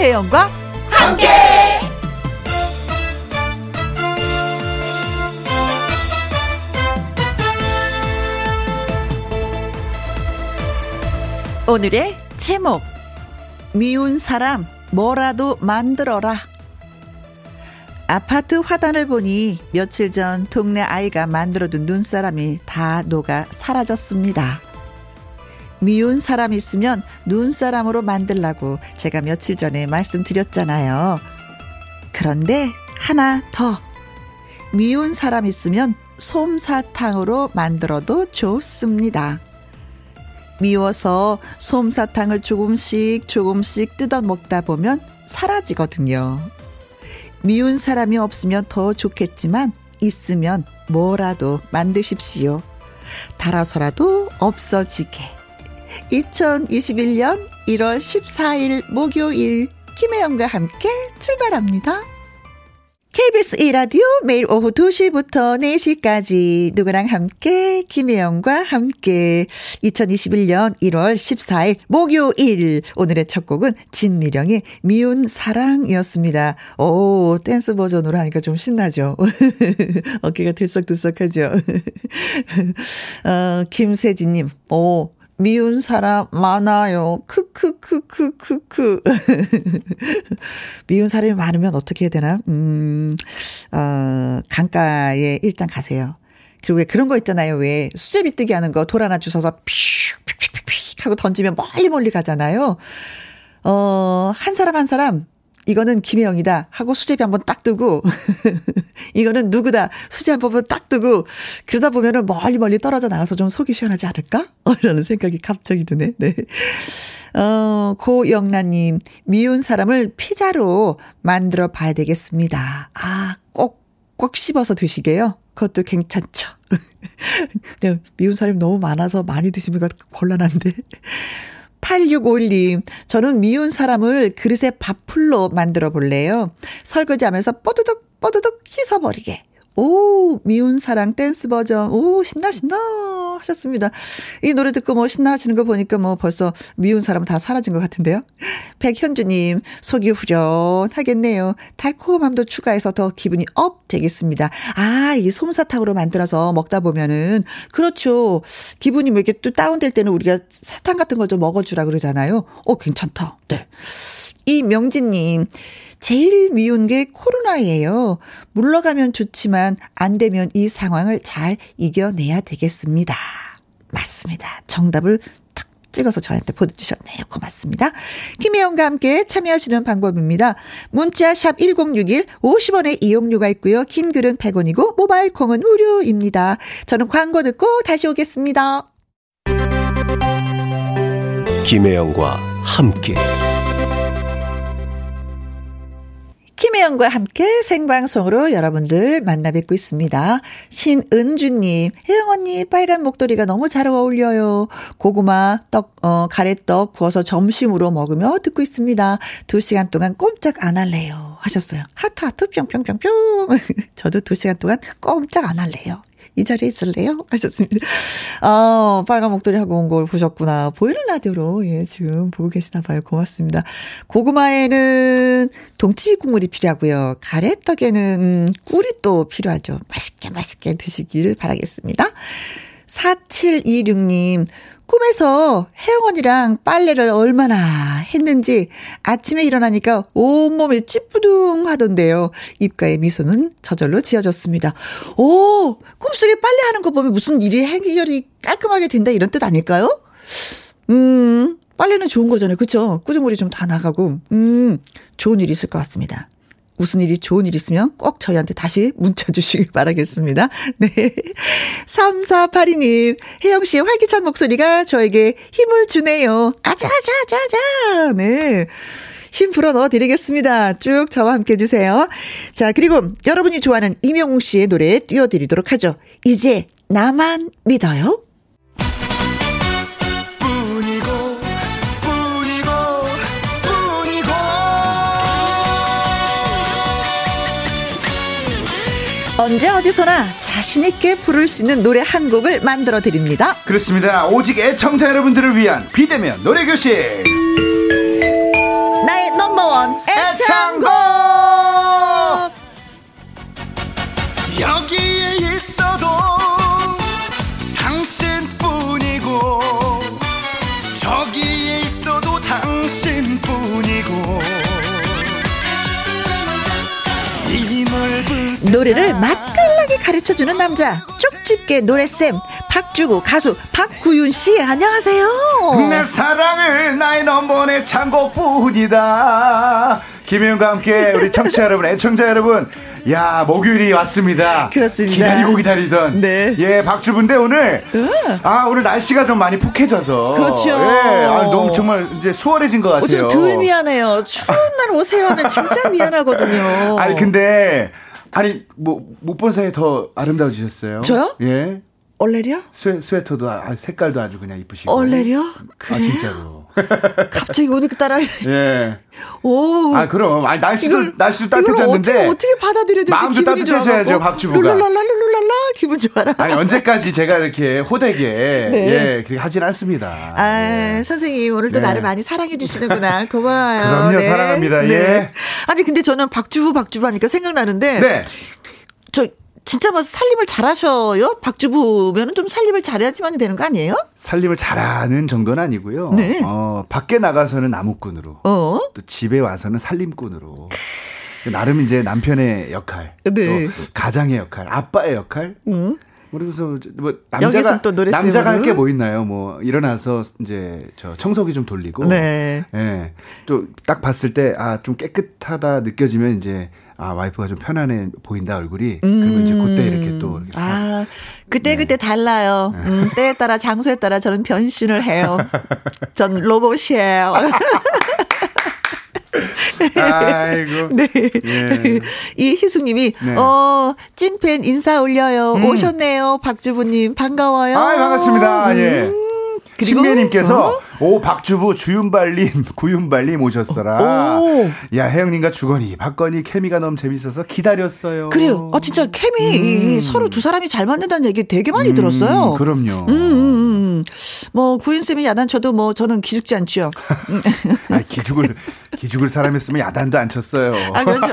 김혜영과 함께. 오늘의 제목 미운 사람 뭐라도 만들어라 아파트 화단을 보니 며칠 전 동네 아이가 만들어둔 눈사람이 다 녹아 사라졌습니다. 미운 사람 있으면 눈사람으로 만들라고 제가 며칠 전에 말씀드렸잖아요. 그런데 하나 더. 미운 사람 있으면 솜사탕으로 만들어도 좋습니다. 미워서 솜사탕을 조금씩 조금씩 뜯어 먹다 보면 사라지거든요. 미운 사람이 없으면 더 좋겠지만 있으면 뭐라도 만드십시오. 달아서라도 없어지게. 2021년 1월 14일 목요일 김혜영과 함께 출발합니다. KBS 1라디오 매일 오후 2시부터 4시까지 누구랑 함께 김혜영과 함께 2021년 1월 14일 목요일 오늘의 첫 곡은 진미령의 미운 사랑이었습니다. 오 댄스 버전으로 하니까 좀 신나죠. 어깨가 들썩들썩하죠. 어, 김세진님 오 미운 사람 많아요. 크크크크크크. 미운 사람이 많으면 어떻게 해야 되나? 음, 어, 강가에 일단 가세요. 그리고 왜 그런 거 있잖아요. 왜 수제비 뜨기 하는 거 돌 하나 주워서 픽픽픽픽 하고 던지면 멀리 멀리 가잖아요. 어, 한 사람 한 사람 이거는 김혜영이다 하고 수제비 한번 딱 두고 이거는 누구다 수제 한번 딱 두고 그러다 보면은 멀리 멀리 떨어져 나가서 좀 속이 시원하지 않을까? 어, 이라는 생각이 갑자기 드네. 네. 어, 고영란님, 미운 사람을 피자로 만들어 봐야 되겠습니다. 아, 꼭, 꼭 씹어서 드시게요? 그것도 괜찮죠. 미운 사람이 너무 많아서 많이 드시면 곤란한데. 8651님, 저는 미운 사람을 그릇에 밥풀로 만들어 볼래요. 설거지하면서 뽀드득, 뽀드득 씻어버리게. 오, 미운 사랑 댄스 버전. 오, 신나, 신나 하셨습니다. 이 노래 듣고 뭐 신나 하시는 거 보니까 뭐 벌써 미운 사람 다 사라진 것 같은데요. 백현주님, 속이 후련하겠네요. 달콤함도 추가해서 더 기분이 up 되겠습니다. 아, 이 솜사탕으로 만들어서 먹다 보면은, 그렇죠. 기분이 뭐 이렇게 또 다운될 때는 우리가 사탕 같은 걸 좀 먹어주라 그러잖아요. 어, 괜찮다. 네. 이명진님, 제일 미운 게 코로나예요. 물러가면 좋지만 안 되면 이 상황을 잘 이겨내야 되겠습니다. 맞습니다. 정답을 탁 찍어서 저한테 보내주셨네요. 고맙습니다. 김혜영과 함께 참여하시는 방법입니다. 문자 샵 1061, 50원의 이용료가 있고요. 긴 글은 100원이고 모바일 콩은 무료입니다. 저는 광고 듣고 다시 오겠습니다. 김혜영과 함께 김혜영과 함께 생방송으로 여러분들 만나 뵙고 있습니다. 신은주님, 혜영 언니 빨간 목도리가 너무 잘 어울려요. 고구마, 떡, 어, 가래떡 구워서 점심으로 먹으며 듣고 있습니다. 두 시간 동안 꼼짝 안 할래요. 하셨어요. 하트 하트 뿅뿅뿅뿅. 저도 두 시간 동안 꼼짝 안 할래요. 이 자리에 있을래요? 하셨습니다. 아, 빨간 목도리 하고 온 걸 보셨구나. 보이는 라디오로, 예, 지금 보고 계시나 봐요. 고맙습니다. 고구마에는 동치미 국물이 필요하고요. 가래떡에는 꿀이 또 필요하죠. 맛있게 맛있게 드시길 바라겠습니다. 4726님, 꿈에서 혜영언이랑 빨래를 얼마나 했는지 아침에 일어나니까 온몸이 찌뿌둥 하던데요. 입가에 미소는 저절로 지어졌습니다. 오, 꿈속에 빨래하는 거 보면 무슨 일이 해결이 깔끔하게 된다 이런 뜻 아닐까요? 음, 빨래는 좋은 거잖아요. 그쵸? 꾸준물이 좀 다 나가고, 음, 좋은 일이 있을 것 같습니다. 무슨 일이 좋은 일 있으면 꼭 저희한테 다시 문자 주시길 바라겠습니다. 네. 3482님, 혜영 씨의 활기찬 목소리가 저에게 힘을 주네요. 아자자자자. 네. 힘 불어 넣어 드리겠습니다. 쭉 저와 함께 해주세요. 자, 그리고 여러분이 좋아하는 이명웅 씨의 노래 띄워드리도록 하죠. 이제 나만 믿어요. 언제 어디서나 자신있게 부를 수 있는 노래 한 곡을 만들어 드립니다. 그렇습니다. 오직 애청자 여러분들을 위한 비대면 노래교실. 나의 넘버원 애창곡! 노래를 맛깔나게 가르쳐주는 남자 쪽집게 노래쌤 박주부 가수 박구윤 씨 안녕하세요. 내 사랑을 나의 넘버의 창고뿐이다. 김혜영과 함께 우리 청취자 여러분, 애청자 여러분, 야 목요일이 왔습니다. 그렇습니다. 기다리고 기다리던. 네. 예, 박주부인데 오늘 아 오늘 날씨가 좀 많이 푹해져서. 그렇죠. 예, 아, 너무 정말 이제 수월해진 것 같아요. 어, 좀덜 미안해요. 추운 날 오세요 하면 진짜 미안하거든요. 아니 근데 아니 뭐못 본 사이에 더 아름다워지셨어요. 저요? 예. 얼레려? 스웨, 스웨터도 아, 색깔도 아주 그냥 이쁘시고. 얼레려? 아 그래? 진짜로. 갑자기 오늘 따라 예. 오. 아 그럼 아니 날씨도 이걸- 날씨도 따뜻해졌는데 어떻게, 어떻게 받아들여야 될지 마음도 따뜻해져야죠. 박주부가. 룰랄랄라 룰랄라 기분 좋아라. 아니 언제까지 제가 이렇게 호되게 네. 예 그렇게 하진 않습니다. 아, 예. 선생님 오늘도 네. 나를 많이 사랑해 주시는구나. 고마워요. 네. 그럼요, 사랑합니다. 예. 아니 근데 저는 박주부 박주부 하니까 생각나는데 네. 저 진짜 뭐 살림을 잘하셔요? 박주부면은 좀 살림을 잘해야지만 되는 거 아니에요? 살림을 잘하는 정도는 아니고요. 네. 어, 밖에 나가서는 나무꾼으로, 어? 또 집에 와서는 살림꾼으로. 나름 이제 남편의 역할, 네. 또 가장의 역할, 아빠의 역할. 응. 그래서 뭐 남자가 또 남자가 할? 게 뭐 있나요? 뭐 일어나서 이제 저 청소기 좀 돌리고, 네. 예. 또 딱 봤을 때 아 좀 깨끗하다 느껴지면 이제 아 와이프가 좀 편안해 보인다 얼굴이 그러면 이제 그때 이렇게 또 이렇게 싹 아, 그때 그때 달라요. 음, 때에 따라 장소에 따라 저는 변신을 해요. 전 로봇이에요. 아이고. 네. 예. 이 희숙님이 네. 어 찐팬 인사 올려요. 음. 오셨네요, 박주부님 반가워요. 아, 반갑습니다. 예. 음, 그리고 신미애님께서 어? 오 박주부 주윤발님 구윤발님 오셨어라. 오. 야 혜영님과 주건이 박건이 케미가 너무 재밌어서 기다렸어요. 그래요. 아 진짜 케미 이- 이 서로 두 사람이 잘 맞는다는 얘기 되게 많이 음, 들었어요. 그럼요. 음, 음, 음. 뭐 구윤 쌤이 야단 쳐도 뭐 저는 기죽지 않죠. 아, 기죽을 기죽을 사람이었으면 야단도 안 쳤어요. 아 그렇죠.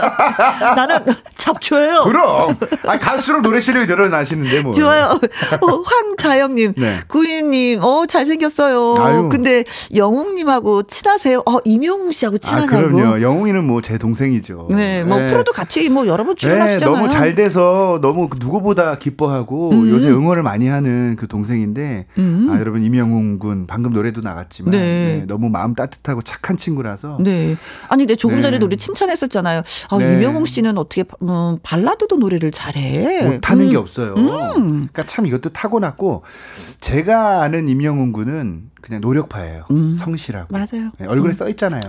나는 잡초예요. 그럼 아, 갈수록 노래 실력이 늘어나시는데 뭐. 좋아요. 어, 황자영님, 네. 구인님, 어 잘생겼어요. 아유. 근데 영웅님하고 친하세요? 어 이명웅 씨하고 아, 친하냐고. 그럼요. 영웅이는 뭐 제 동생이죠. 네, 뭐 네. 프로도 같이 뭐 여러 번 네, 출연하시잖아요. 너무 잘 돼서 너무 누구보다 기뻐하고 음. 요새 응원을 많이 하는 그 동생인데 음. 아, 여러분 임영웅 군 방금 노래도 나갔지만 네. 네, 너무 마음 따뜻하고 착한 친구라서 네. 아니, 근데 조금 네. 전에도 우리 칭찬했었잖아요. 아, 네. 이명웅 씨는 어떻게, 음, 발라드도 노래를 잘해. 못하는 음. 게 없어요. 그러니까 참 이것도 타고났고 제가 아는 임영웅 군은 그냥 노력파예요. 음. 성실하고 맞아요. 네, 얼굴에 써 있잖아요.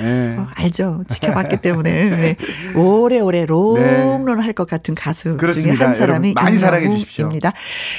네. 어, 알죠. 지켜봤기 때문에. 네. 오래오래 롱런 할 것 같은 가수 중에 그렇습니다. 한 사람이 많이 사랑해 주십시오. 임영웅입니다.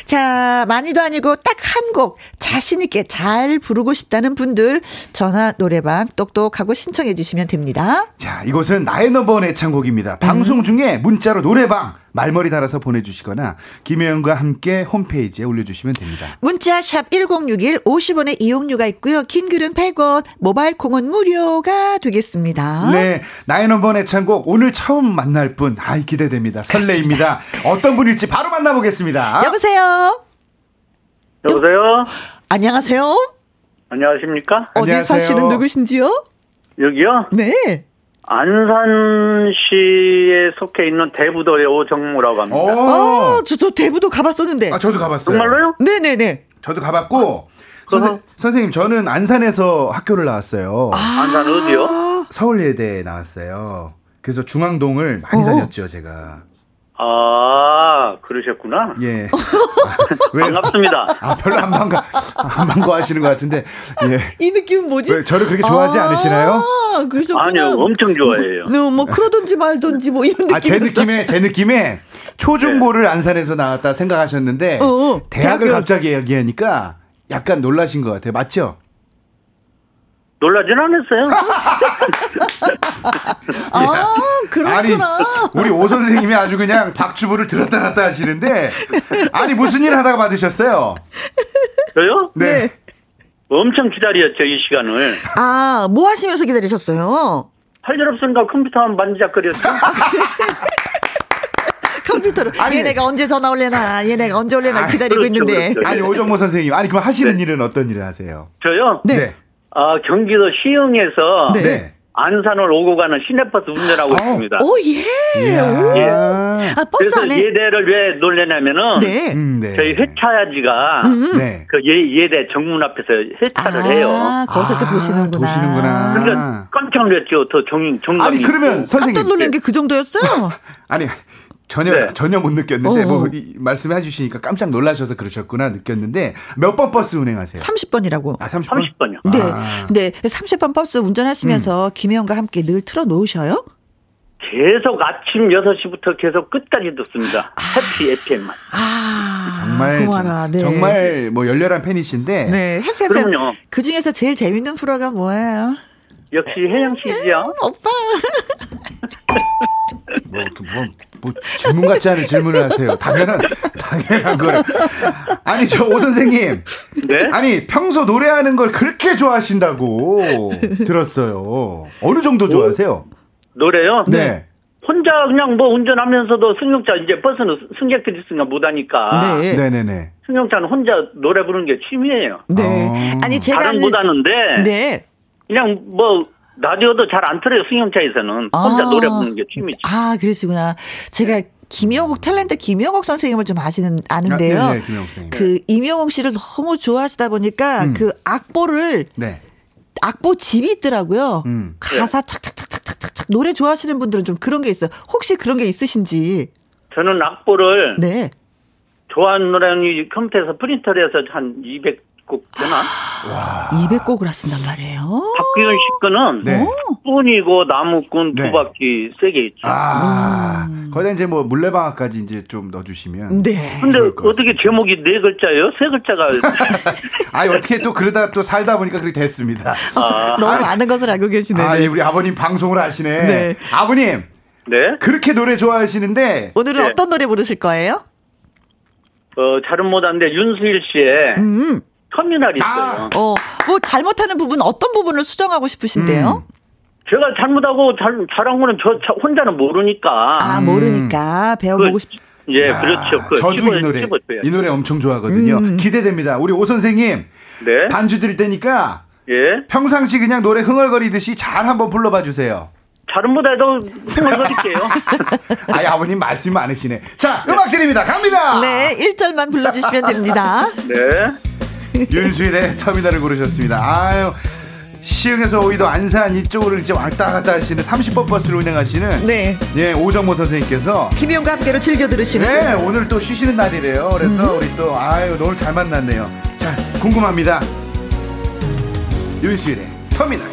자, 많이도 아니고 딱 한 곡 자신 있게 잘 부르고 싶다는 분들 전화 노래방 똑똑하고 신청해 주시면 됩니다. 자, 이곳은 나의 넘버원 애창곡입니다. 음. 방송 중에 문자로 노래방 말머리 달아서 보내주시거나 김혜영과 함께 홈페이지에 올려주시면 됩니다. 문자 샵 1061 50원의 이용료가 있고요. 긴 글은 100원, 모바일 콩은 무료가 되겠습니다. 네, 넘버원 애창곡 오늘 처음 만날 분, 아이 기대됩니다. 설레입니다. 어떤 분일지 바로 만나보겠습니다. 여보세요? 여보세요? 안녕하세요? 안녕하십니까? 어디 안녕하세요. 사시는 누구신지요? 여기요? 네. 안산시에 속해 있는 대부도의 오정무라고 합니다. 오, 아, 저, 저 대부도 가봤었는데. 아, 저도 가봤어요. 정말로요? 네네네. 저도 가봤고, 선생, 선생님, 저는 안산에서 학교를 나왔어요. 안산 어디요? 서울예대 나왔어요. 그래서 중앙동을 많이 어. 다녔죠, 제가. 아, 그러셨구나. 예. 왜? 반갑습니다. 아, 별로 안 반가, 안 반가워하시는 것 같은데, 예. 이 느낌은 뭐지? 왜 저를 그렇게 좋아하지 않으시나요? 아, 그러셨구나. 아니요, 엄청 좋아해요. 네, 뭐 그러던지 말던지 뭐 이런 느낌. 아, 제 느낌에, 제 느낌에 초중고를 안산에서 나왔다 생각하셨는데, 어, 어. 대학을 대학을- 갑자기 얘기하니까 약간 놀라신 것 같아요. 맞죠? 놀라진 않았어요. 아, 그렇구나. 아니, 우리 오 선생님이 아주 그냥 박주부를 들었다 놨다 하시는데, 아니, 무슨 일 하다가 받으셨어요? 저요? 네. 엄청 기다렸죠, 이 시간을. 아, 뭐 하시면서 기다리셨어요? 할 일 없으니까 컴퓨터만 만지작거렸어요. 컴퓨터로. 아니. 얘네가 언제 전화 올래나, 얘네가 언제 올래나 아, 기다리고 그렇죠, 있는데. 그렇죠. 아니, 오정모 선생님. 아니, 그럼 하시는 일은 어떤 일을 하세요? 저요? 네. 아, 경기도 시흥에서 네. 네. 안산을 오고 가는 시내버스 운전하고 아우. 있습니다. 오, 예. 예. 아, 버스 그래서 안에. 예대를 왜 놀래냐면은 네. 음, 네. 저희 회차지가 음. 네. 그 예, 예대 정문 앞에서 회차를 해요. 아, 거기서 이렇게 아, 보시는구나. 보시는구나. 그러니까 깜짝 놀랐죠. 더 정, 정답이. 아니 그러면 선생님 깜짝 놀란 게 그 정도였어요? 아니 전혀 네. 전혀 못 느꼈는데 어. 뭐 이, 말씀해 주시니까 깜짝 놀라셔서 그러셨구나 느꼈는데 몇 번 버스 운행하세요? 30번이라고. 아 30번? 30번이요. 네. 아. 네. 30번 버스 운전하시면서 김혜영과 함께 늘 틀어 놓으셔요? 계속 아침 6시부터 계속 끝까지 듣습니다. 해피 FM만. 아. 정말 고마라. 네. 정말 뭐 열렬한 팬이신데 네. 해피 FM. 그럼요. 그 중에서 제일 재밌는 프로가 뭐예요? 역시 혜영 씨지요. 오빠. 뭐, 그 뭐, 뭐 질문 같지 않은 질문을 하세요. 당연한 당연한 거를. 아니 저 오 선생님. 네? 아니 평소 노래하는 걸 그렇게 좋아하신다고 들었어요. 어느 정도 좋아하세요? 노래요? 네. 혼자 그냥 뭐 운전하면서도 승용차 이제 버스는 승객들이 있으니까 못 하니까 네. 네네네. 승용차는 혼자 노래 부르는 게 취미예요. 네. 어. 아니 제가 다른 못 하는데 네. 그냥 뭐 라디오도 잘 안 틀어요 승용차에서는 혼자 아. 노래 부르는 게 취미죠. 아, 그러시구나. 제가 김영옥 탤런트 김영옥 선생님을 좀 아시는 아는데요. 아, 네네, 김영옥 선생님. 그 임영옥 씨를 너무 좋아하시다 보니까 음. 그 악보를 네. 악보 집이 있더라고요. 음. 가사 착착착착착착착 노래 좋아하시는 분들은 좀 그런 게 있어요. 혹시 그런 게 있으신지. 저는 악보를 네. 좋아하는 노래는 컴퓨터에서 프린터를 해서 한 200 곡 되나? 200곡을 하신단 말이에요. 박규현 씨 거는 네. 꾼이고 나무꾼 네. 두 바퀴 세게 있죠. 아, 거기다 이제 뭐 물레방아까지 이제 좀 넣어주시면. 네. 근데 어떻게 제목이 네 글자예요? 세 글자가 아니 어떻게 또 그러다 또 살다 보니까 그렇게 됐습니다. 아, 너무 아니, 많은 것을 알고 계시네. 아, 예, 우리 아버님 방송을 하시네. 네. 아버님 네. 그렇게 노래 좋아하시는데 오늘은 네. 어떤 노래 부르실 거예요? 어, 잘은 못하는데 윤수일 씨의 음. 터미널이 아. 있어요. 어, 뭐 잘못하는 부분 어떤 부분을 수정하고 싶으신데요? 제가 잘못하고 잘, 잘한 거는 저, 저 혼자는 모르니까. 아, 모르니까 배워보고 그, 싶. 예, 야, 그렇죠. 그 저도 씹어- 이 노래 씹어줘요. 이 노래 엄청 좋아하거든요. 음. 기대됩니다. 우리 오 선생님 네. 반주 드릴 테니까 예. 평상시 그냥 노래 흥얼거리듯이 잘 한번 불러봐 주세요. 잘은 못해도 흥얼거릴게요. 아이 아버님 말씀 많으시네. 자 음악 드립니다. 갑니다. 네, 1절만 불러주시면 됩니다. 네. 윤수일의 터미널을 고르셨습니다. 아유. 시흥에서 오이도 안산 이쪽으로 이제 왔다 갔다 하시는 30번 버스를 운행하시는 네. 예 오정모 선생님께서 김영과 함께로 즐겨 들으시는. 네 오늘 또 쉬시는 날이래요. 그래서 우리 또 아유 오늘 잘 만났네요. 자 궁금합니다. 윤수일의 터미널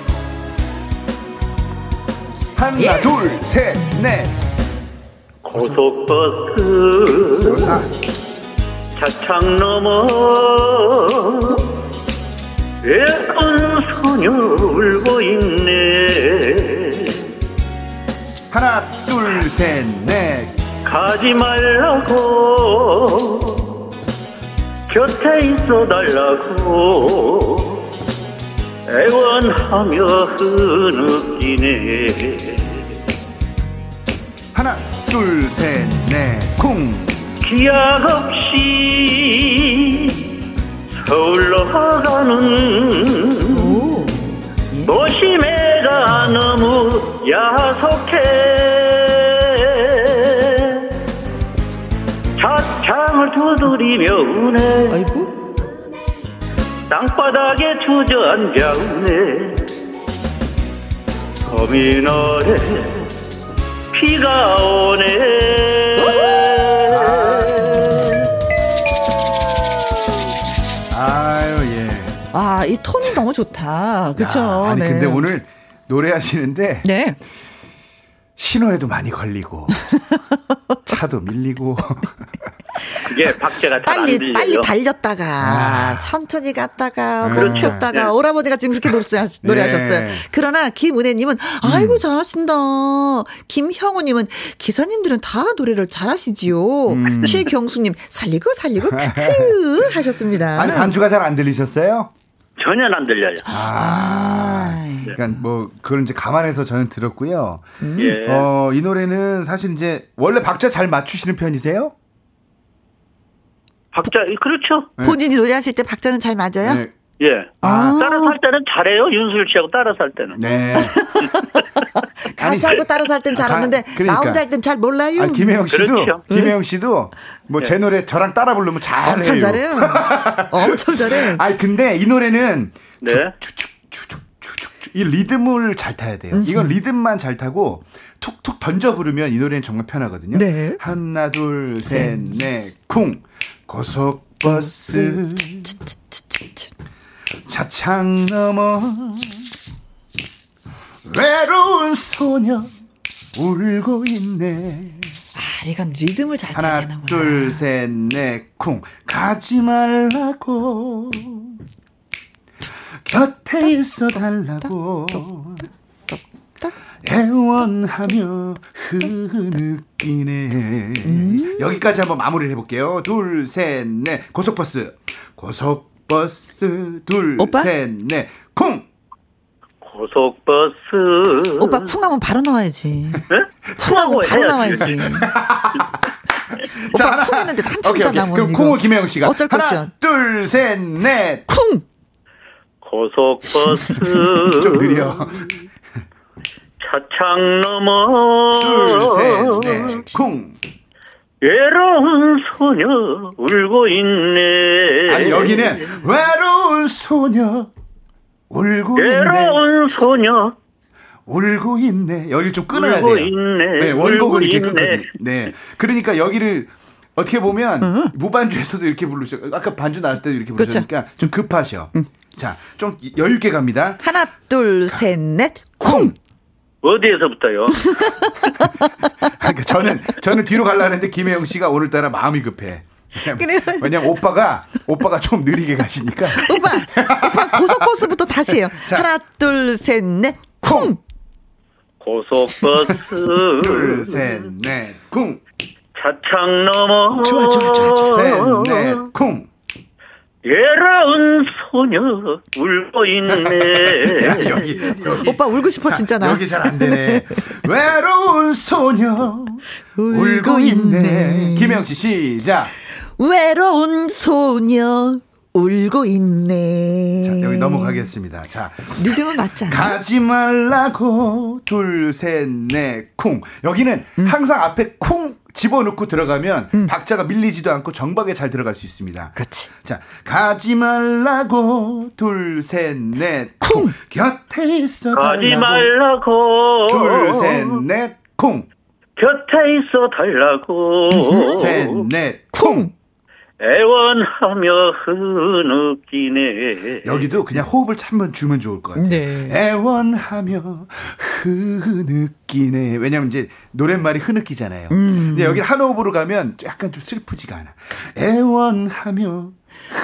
하나 예. 둘 셋 넷 고속버스 좋다. 차창 넘어 예쁜 소녀 울고 있네. 하나 둘 셋 넷. 가지 말라고 곁에 있어 달라고 애원하며 흐느끼네. 하나 둘 셋 넷 쿵 기약 없이 서울로 가는 오. 도심애가 너무 야속해 차창을 두드리며 우네 아이고. 땅바닥에 주저앉아 우네 터미널에 비가 오네 아, 이 톤이 너무 좋다. 그쵸. 야, 아니 네. 근데 오늘 노래하시는데 네. 신호에도 많이 걸리고 차도 밀리고 그게 안 빨리, 빨리 달렸다가, 아. 천천히 갔다가, 그렇죠. 멈췄다가, 네. 오라버니가 지금 그렇게 노래, 노래하셨어요. 네. 그러나 김은혜님은, 아이고, 잘하신다. 김형우님은, 기사님들은 다 노래를 잘하시지요. 음. 최경수님, 살리고, 살리고, 크크 하셨습니다. 아니 반주가 잘 안 들리셨어요? 전혀 안 들려요 아, 그러니까 뭐 그걸 이제 감안해서 저는 들었고요. 예. 어, 이 노래는 사실 이제 원래 박자 잘 맞추시는 편이세요? 박자 그렇죠 네. 본인이 노래하실 때 박자는 잘 맞아요? 네. 예. 아. 따라서 할 때는 잘해요. 윤수일 씨하고 따라서 할 때는. 네. 가수하고 따라서 할땐 잘하는데 가- 그러니까. 나 혼자 할 땐 잘 몰라요. 아, 김혜영 씨도 그렇죠. 김혜영 씨도 뭐제 노래 저랑 따라 부르면 잘해요. 엄청 잘해요. 엄청 잘해. 아니 근데 이 노래는 네. 이 리듬을 잘 타야 돼요. 이건 리듬만 잘 타고 툭툭 던져 부르면 이 노래는 정말 편하거든요. 네. 하나 둘 셋 넷 쿵 고속버스 차창 넘어 외로운 소녀 울고 있네. 아, 이건 리듬을 잘 하나 되는구나. 둘 셋 넷 쿵. 가지 말라고. 곁에 있어 달라고. 애원하며 흐느끼네. 음. 여기까지 한번 마무리를 해볼게요. 둘 셋 넷. 고속버스. 고속 버스 오빠? 둘셋넷쿵 고속버스. 오빠 쿵하면 바로 나와야지. 네? 쿵하고 바로. 나와야지. 오빠 쿵 했는데 한참 있다. 나면 그럼. 쿵을 김혜영 씨가 어쩔 하나 것이야. 둘 셋 넷 쿵. 고속버스. 좀 느려 차창 넘어. 둘 셋 넷 쿵 외로운 소녀 울고 있네. 아니 여기는 외로운 소녀 울고 있네 외로운 소녀 울고 있네 여기를 좀 끊어야 울고 돼요 있네. 네 울고 이렇게 있네. 끊거든요 네 그러니까 여기를 어떻게 보면 무반주에서도 이렇게 부르죠 아까 반주 나왔을 때도 이렇게. 부르니까 좀 급하셔 자좀 여유 있게 갑니다 하나 둘 셋 넷 쿵. 어디에서부터요? 그러니까 저는 저는 뒤로 가려고 했는데 김혜영 씨가 오늘따라 마음이 급해. 왜냐면 오빠가 오빠가 좀 느리게 가시니까 오빠 오빠 고속버스부터 다시 해요. 자. 하나 둘 셋 넷 쿵. 고속버스 둘 셋 넷 쿵 차창 넘어 좋아, 좋아, 좋아, 좋아. 셋넷쿵 외로운 소녀 울고 있네. 야, 여기 여기 오빠 울고 싶어 진짜 나. 여기 잘 안 되네. 외로운 소녀 울고, 울고 있네. 있네. 김영 씨 시작. 외로운 소녀 울고 있네. 자, 여기 넘어가겠습니다. 자, 리듬은 맞지 않아? 가지 말라고 둘, 셋, 넷, 쿵. 여기는 음. 항상 앞에 쿵 집어넣고 들어가면 박자가 밀리지도 않고 정박에 잘 들어갈 수 있습니다. 그렇지. 자, 가지 말라고 둘, 셋, 넷, 쿵. 곁에 있어 가지 달라고 말라고 둘, 셋, 넷, 쿵. 곁에 있어 달라고 셋, 넷, 쿵. 애원하며 흐느끼네. 여기도 그냥 호흡을 한번 주면 좋을 것 같아요. 네. 애원하며 흐느끼네. 왜냐면 이제 노랫말이 흐느끼잖아요. 음. 근데 여기 한 호흡으로 가면 약간 좀 슬프지가 않아. 애원하며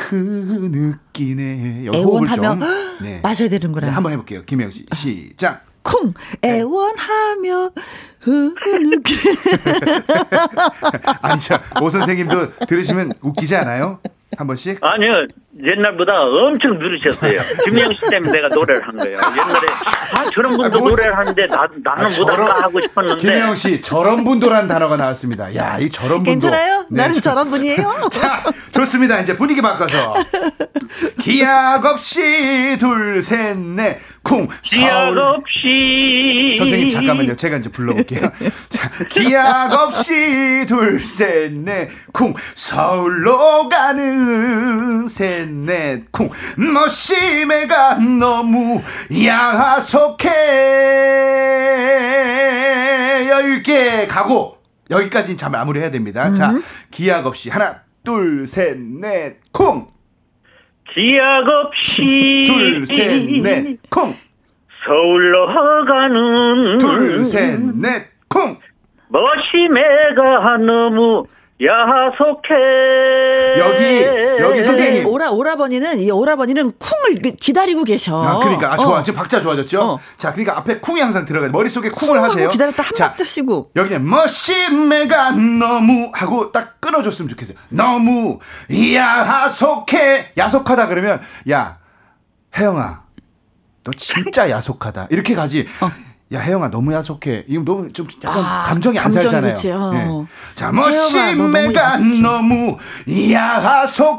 흐느끼네. 애원하며 좀 네. 마셔야 되는구나. 네, 한번 해볼게요. 김영 씨 시작. 쿵 애원하며 흐느끼. 아니 저오 선생님도 들으시면 웃기지 않아요? 한 번씩? 아니요, 옛날보다 엄청 늘으셨어요. 김영 씨 때문에 내가 노래를 한 거예요. 옛날에, 아, 저런 분도 아, 뭐- 노래를 하는데 나, 나는 아, 저런- 못할까 하고 싶었는데. 김영 씨 저런 분도란 단어가 나왔습니다. 야, 이 저런 분도. 괜찮아요? 네, 나는 저- 저런 분이에요. 자, 좋습니다. 이제 분위기 바꿔서. 기약 없이 둘, 셋, 넷, 쿵. 기약 서울- 없이. 선생님 잠깐만요. 제가 이제 불러볼게요. 자, 기약 없이 둘, 셋, 넷, 쿵. 서울로 가는 셋, 넷, 쿵. 너심해가 너무 야속해. 여유있게 가고. 여기까지는 잘 마무리해야 됩니다. 자, 기약 없이 하나, 둘, 셋, 넷, 쿵. 기약 없이. 둘, 셋, 넷, 쿵. 서울로 가는. 둘, 셋, 넷, 쿵. 머시매가 너무 야속해. 여기, 여기 근데 선생님. 오라 오라버니는 이 오라버니는 쿵을 그- 기다리고 계셔. 아, 그러니까 아, 좋아. 어. 지금 박자 좋아졌죠? 어. 자, 그러니까 앞에 쿵이 항상 들어가요. 머릿속에 쿵을 하세요. 기다렸다 한 자, 박자 쉬고. 여기는 머신매가 너무 하고 딱 끊어줬으면 좋겠어요. 너무 야속해. 야속하다 그러면 야, 혜영아. 너 진짜 야속하다. 이렇게 가지. 어. 야 혜영아 너무 야속해. 이거 너무 좀 약간 아, 감정이 안 감정이 살잖아요. 어. 네. 자너 너무 야속해. 너무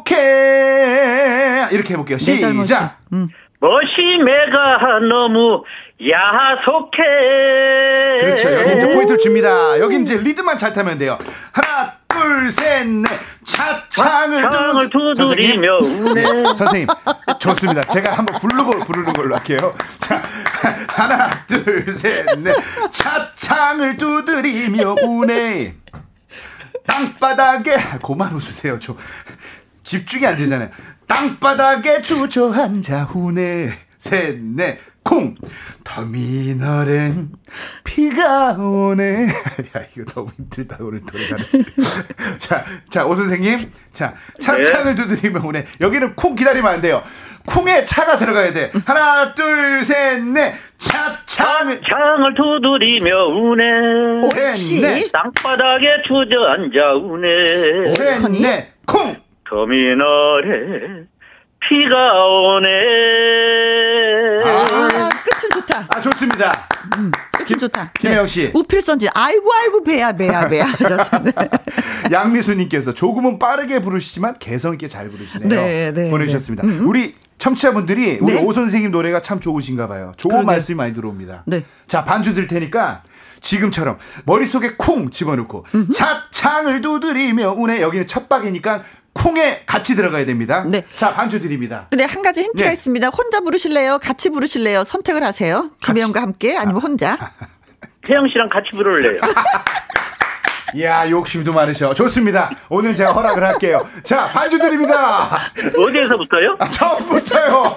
야속해 이렇게 해볼게요. 시작. 음. 머시매가 너무 야속해. 그렇죠. 여기 이제 포인트를 줍니다. 여기 이제 리드만 잘 타면 돼요. 하나, 둘, 셋, 넷. 차창을, 창을 두드- 두드리며. 우네. 네, 선생님. 좋습니다. 제가 한번 부르고 부르는 걸로 할게요. 자, 하나, 둘, 셋, 넷. 차창을 두드리며 우네. 땅바닥에 고만 웃으세요. 저 집중이 안 되잖아요. 땅바닥에 주저앉아 후네 셋 넷 콩 터미널엔 비가 오네. 야 이거 너무 힘들다 오늘 노래가 자자 오 선생님. 자 창창을 두드리면 오네. 여기는 쿵 기다리면 안 돼요. 쿵에 차가 들어가야 돼. 하나 둘 셋 넷. 차 창을 창을 두드리며 우네. 옳지. 셋넷. 땅바닥에 주저앉아 우네. 셋넷콩 터미널에 비가 오네. 아, 좋다. 아 좋습니다 끝은 좋다. 김혜영 씨. 우필선지. 아이고, 아이고, 배야, 배야, 배야. 하셨어요. 양미수님께서 조금은 빠르게 부르시지만 개성 있게 잘 부르시네요. 네, 네, 보내주셨습니다. 네. 음, 음. 우리 청취자분들이 우리 네. 오 선생님 노래가 참 좋으신가 봐요. 좋은 그러게요. 말씀이 많이 들어옵니다. 네. 자 반주 들 테니까 지금처럼 머릿속에 쿵 집어넣고 차창을 두드리며 운에 여기는 첫 박이니까 쿵에 같이 들어가야 됩니다. 네. 자 반주 드립니다. 근데 한 가지 힌트가 네. 있습니다. 혼자 부르실래요? 같이 부르실래요? 선택을 하세요. 김혜영과 함께 아니면 혼자. 태영 씨랑 같이 부를래요. 이야 욕심도 많으셔. 좋습니다. 오늘 제가 허락을 할게요. 자 반주 드립니다. 어디에서부터요? 아, 처음부터요.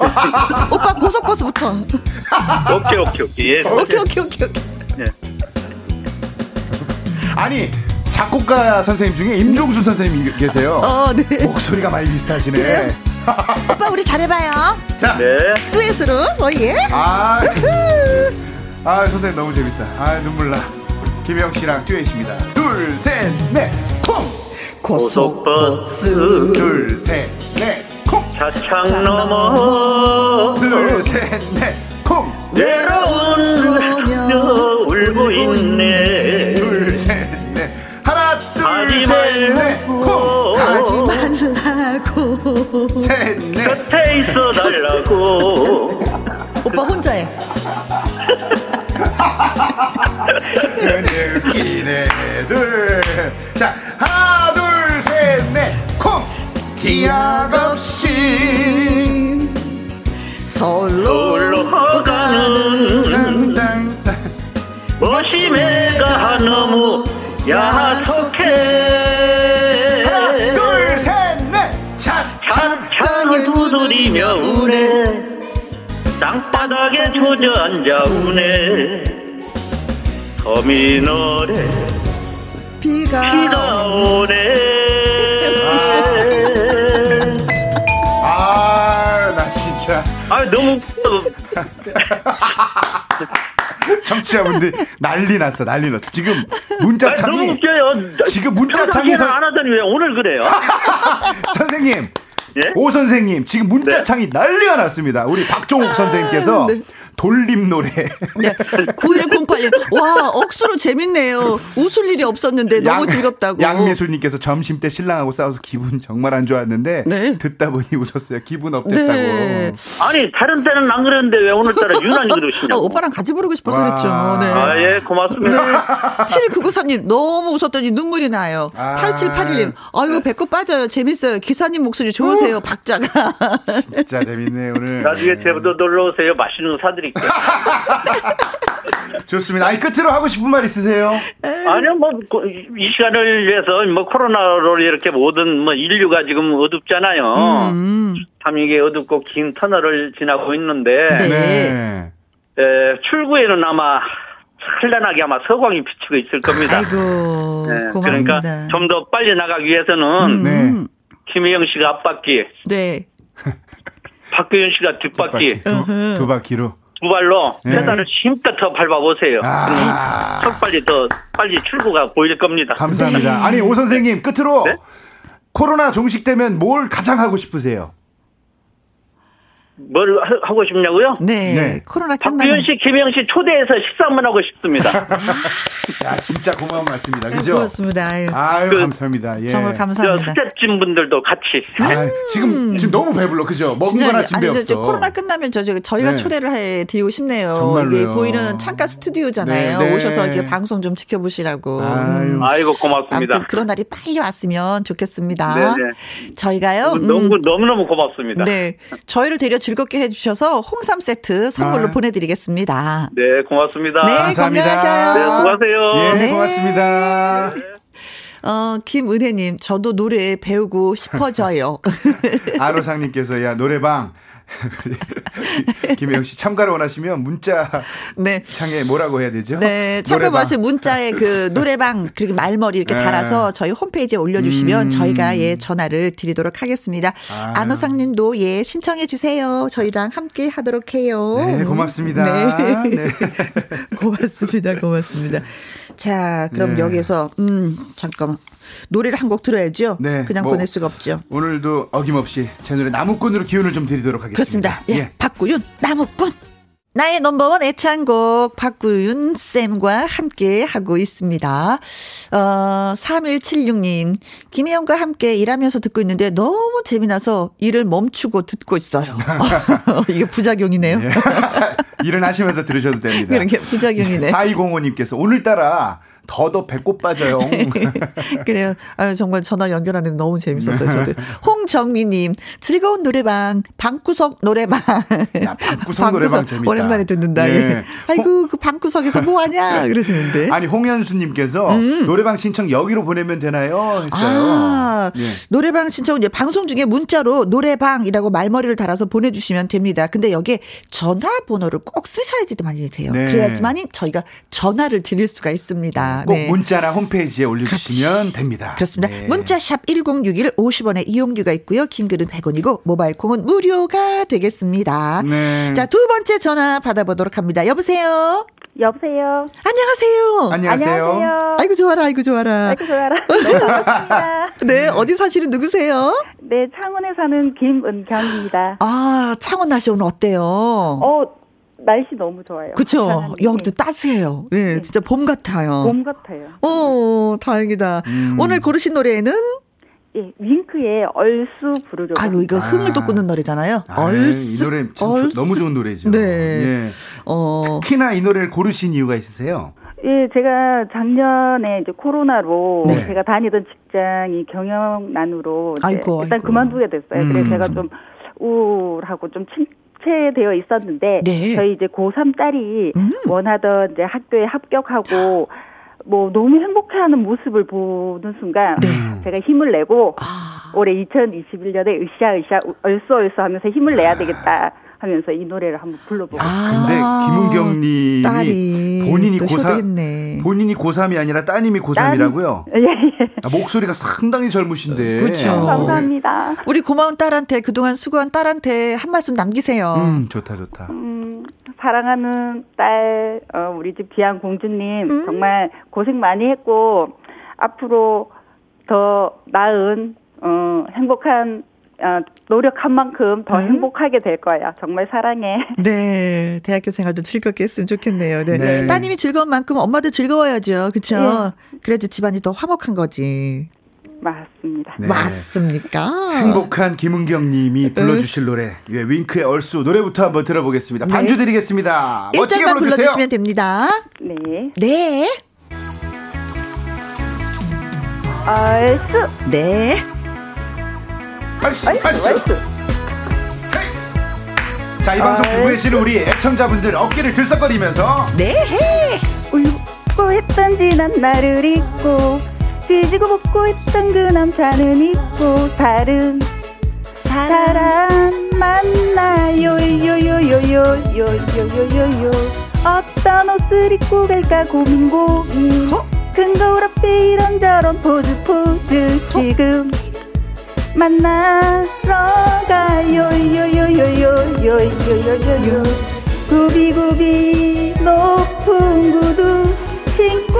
오빠 고속버스부터. 오케이, 오케이, 오케이. 예. 오케이, 오케이, 오케이, 오케이. 아니 작곡가 선생님 중에 임종수 선생님 계세요. 어, 네. 목소리가 많이 비슷하시네. 그래요? 오빠 우리 잘해봐요. 자, 네. 듀엣으로. 어, 예. 아, 아 선생님 너무 재밌다. 아 눈물 나. 김영 씨랑 듀엣입니다. 둘, 셋, 넷, 콩. 고속버스. 둘, 셋, 넷, 콩. 차창 넘어 둘, 셋, 넷, 콩. 외로운 소녀 울고 있네. 둘, 셋, 넷. 하나, 둘, 가지 말라고. 셋, 넷. 곁에 있어 달라고. 오빠 혼자 해. 느끼네 둘. 자, 하나, 둘, 셋, 넷, 콩. 기약 없이 서울로 가는 땅땅땅. 머시매가 너무 야속해. 하나, 둘, 셋, 넷. 차, 차. 창을 두드리며 우네. 땅바닥에 주저앉아 우네. 터미널에 비가 비가 오네. 아, 나 진짜. 아 너무 청취자분들 난리 났어, 난리 났어. 지금 아니, 너무 문자창이 웃겨요. 지금 문자창에서- 안 하더니 왜 오늘 그래요? 선생님. 예? 오 선생님 지금 문자창이 난리가 났습니다. 우리 박종욱 선생님께서 네. 돌림 노래 네. 9108님. 와, 억수로 재밌네요. 웃을 일이 없었는데 너무 즐겁다고. 양미술님께서 점심 때 신랑하고 싸워서 기분 정말 안 좋았는데 네. 듣다 보니 웃었어요. 기분 업됐다고. 네. 아니 다른 때는 안 그랬는데 왜 오늘따라 유난히 어, 그러시냐고. 오빠랑 같이 부르고 싶어서 와. 그랬죠. 네. 아 예 고맙습니다. 7993님, 너무 웃었더니 눈물이 나요. 아. 8781님, 아유, 배꼽 빠져요. 재밌어요. 기사님 목소리 좋으세요. 박자가. 진짜 재밌네 오늘. 나중에 제부도 놀러 오세요. 맛있는 거 사드릴게요. 좋습니다. 아니 끝으로 하고 싶은 말 있으세요? 아니요, 뭐, 이 시간을 위해서, 뭐, 코로나로 이렇게 모든, 뭐, 인류가 지금 어둡잖아요. 음. 참 이게 어둡고 긴 터널을 지나고 있는데, 네. 에, 출구에는 아마, 찬란하게 아마 서광이 비치고 있을 겁니다. 아이고, 네, 고맙습니다. 그러니까 좀 더 빨리 나가기 위해서는, 네. 음. 김혜영 씨가 앞바퀴, 네. 박규현 씨가 뒷바퀴, 두, 두 바퀴로. 두 발로 네. 페달을 힘껏 더 밟아보세요. 아. 그럼 더 빨리 더, 빨리 출구가 보일 겁니다. 감사합니다. 아니 오 선생님 끝으로 네? 코로나 종식되면 뭘 가장 하고 싶으세요? 뭘 하- 하고 싶냐고요? 네. 네. 코로나 박규현 씨, 김영 씨 초대해서 식사 한번 하고 싶습니다. 야, 진짜 고마운 말씀입니다. 그죠? 고맙습니다. 아유, 아유, 그- 감사합니다. 예. 정말 저 감사합니다. 스태프진 분들도 같이. 아, 지금 지금 너무 배불러. 그죠? 먹은 거나 준비 아니 저, 코로나 끝나면 저, 저 저희가 네. 초대를 해 드리고 싶네요. 정말로요. 이게 보이는 창가 스튜디오잖아요. 네, 네. 오셔서 이렇게 방송 좀 지켜보시라고. 아유. 음. 아이고 고맙습니다. 아무튼 그런 날이 빨리 왔으면 좋겠습니다. 네네. 저희가요. 음, 너무 너무 너무 고맙습니다. 네. 저희를 되려 즐겁게 해주셔서 홍삼 세트 선물로 아. 보내드리겠습니다. 네, 고맙습니다. 네, 감사합니다. 건강하셔요. 네, 수고하세요. 예, 네. 고맙습니다. 어, 김은혜님, 저도 노래 배우고 싶어져요. 안호상님께서 야 노래방 김혜영 씨 참가를 원하시면 문자 네. 창에 뭐라고 해야 되죠? 네, 참가. 버스 문자에 그 노래방 그리고 말머리 이렇게 네. 달아서 저희 홈페이지에 올려주시면 음. 저희가 예 전화를 드리도록 하겠습니다. 아유. 안호상님도 예 신청해 주세요. 저희랑 함께 하도록 해요. 네, 고맙습니다. 네. 네. 고맙습니다. 고맙습니다. 자, 그럼 네. 여기서 음 잠깐만 노래를 한 곡 들어야죠. 네, 그냥 뭐, 보낼 수가 없죠. 오늘도 어김없이 제 노래 나무꾼으로 기운을 좀 드리도록 하겠습니다. 그렇습니다. 예, 박구윤 나무꾼. 나의 넘버원 애창곡 박구윤 쌤과 함께 하고 있습니다. 어, 3176님, 김혜영과 함께 일하면서 듣고 있는데 너무 재미나서 일을 멈추고 듣고 있어요. 이게 부작용이네요. 예. 일은 하시면서 들으셔도 됩니다. 그렇게 부작용이네. 4205님께서 오늘따라 더더 배꼽 빠져요. 그래요. 아유, 정말 전화 연결하는 데 너무 재밌었어요, 저도. 홍정미님, 즐거운 노래방, 방구석 노래방. 야, 방구석 노래방 재밌다. 오랜만에 듣는다. 예. 예. 아이고, 그 방구석에서 뭐 하냐? 그러시는데. 아니 홍현수님께서 노래방 신청 여기로 보내면 되나요? 했어요. 음. 아, 예. 노래방 신청 이제 방송 중에 문자로 노래방이라고 말머리를 달아서 보내주시면 됩니다. 근데 여기에 전화번호를 꼭 쓰셔야지 많이 돼요. 네. 그래야지만이 저희가 전화를 드릴 수가 있습니다. 꼭 네. 문자나 홈페이지에 올려주시면 됩니다. 그렇습니다. 네. 문자샵 1061 50원의 이용료가 있고요. 긴 글은 100원이고 모바일 콩은 무료가 되겠습니다. 네. 자, 두 번째 전화 받아보도록 합니다. 여보세요? 여보세요. 안녕하세요. 안녕하세요. 안녕하세요. 아이고 좋아라. 아이고 좋아라. 아이고 좋아라. 네, 반갑습니다. 네, 어디 사시는 누구세요? 네, 창원에 사는 김은경입니다. 아, 창원 날씨 오늘 어때요? 어, 날씨 너무 좋아요. 그쵸. 여기도 따스해요. 예, 진짜 봄 같아요. 봄 같아요. 어, 다행이다. 음. 오늘 고르신 노래는? 예, 윙크의 얼쑤 부르려고. 아이고, 이거 흥을 아. 돋구는 노래잖아요. 아, 얼쑤. 이 노래 얼쑤. 너무 좋은 노래죠. 네. 예. 어, 특히나 이 노래를 고르신 이유가 있으세요? 예, 제가 작년에 이제 코로나로 네. 제가 다니던 직장이 경영난으로 아이고, 일단 아이고. 그만두게 됐어요. 음. 그래서 제가 좀 우울하고 좀 침 체되어 있었는데 네. 저희 이제 고3 딸이 음. 원하던 이제 학교에 합격하고 뭐 너무 행복해하는 모습을 보는 순간 네. 제가 힘을 내고 아, 올해 2021년에 으쌰 으쌰 얼쏘얼쏘 하면서 힘을 내야 되겠다 하면서 이 노래를 한번 불러보고 근데 아, 김은경 님이 딸이 본인이 또 고3 효도했네. 본인이 고3이 아니라 따님이 고3이라고요? 예, 예. 아, 목소리가 상당히 젊으신데. 그렇죠. 어, 감사합니다. 우리 고마운 딸한테 그동안 수고한 딸한테 한 말씀 남기세요. 음, 좋다 좋다. 음, 사랑하는 딸, 어, 우리 집 귀한 공주님, 음. 정말 고생 많이 했고, 앞으로 더 나은, 어, 행복한, 어, 노력한 만큼 더 음. 행복하게 될 거야. 정말 사랑해. 네, 대학교 생활도 즐겁게 했으면 좋겠네요. 네. 네. 따님이 즐거운 만큼 엄마도 즐거워야죠. 그렇죠? 네. 그래야지 집안이 더 화목한 거지. 맞습니다. 네. 맞습니까? 행복한 김은경 님이 불러주실 노래. 예, 윙크의 얼쑤 노래부터 한번 들어보겠습니다. 네. 반주 드리겠습니다. 멋지게 1절만 불러주세요. 불러주시면 됩니다. 네. 네, 얼쑤! 네. 자, 이 방송 얼쑤. 듣고 계시는 우리 애청자분들 어깨를 들썩거리면서. 네, 울고 했던 지난 나를 잊고, 뒤지고 볶고 했던 그 남자는 잊고, 다른 사람 만나요. 요요요요요요요요요 어떤 옷을 입고 갈까 고민 고민 큰 거울 앞에 이런저런 포즈 포즈. 지금 만나러 가요. 요요요요요요요요요 구비구비 높은 구두 신고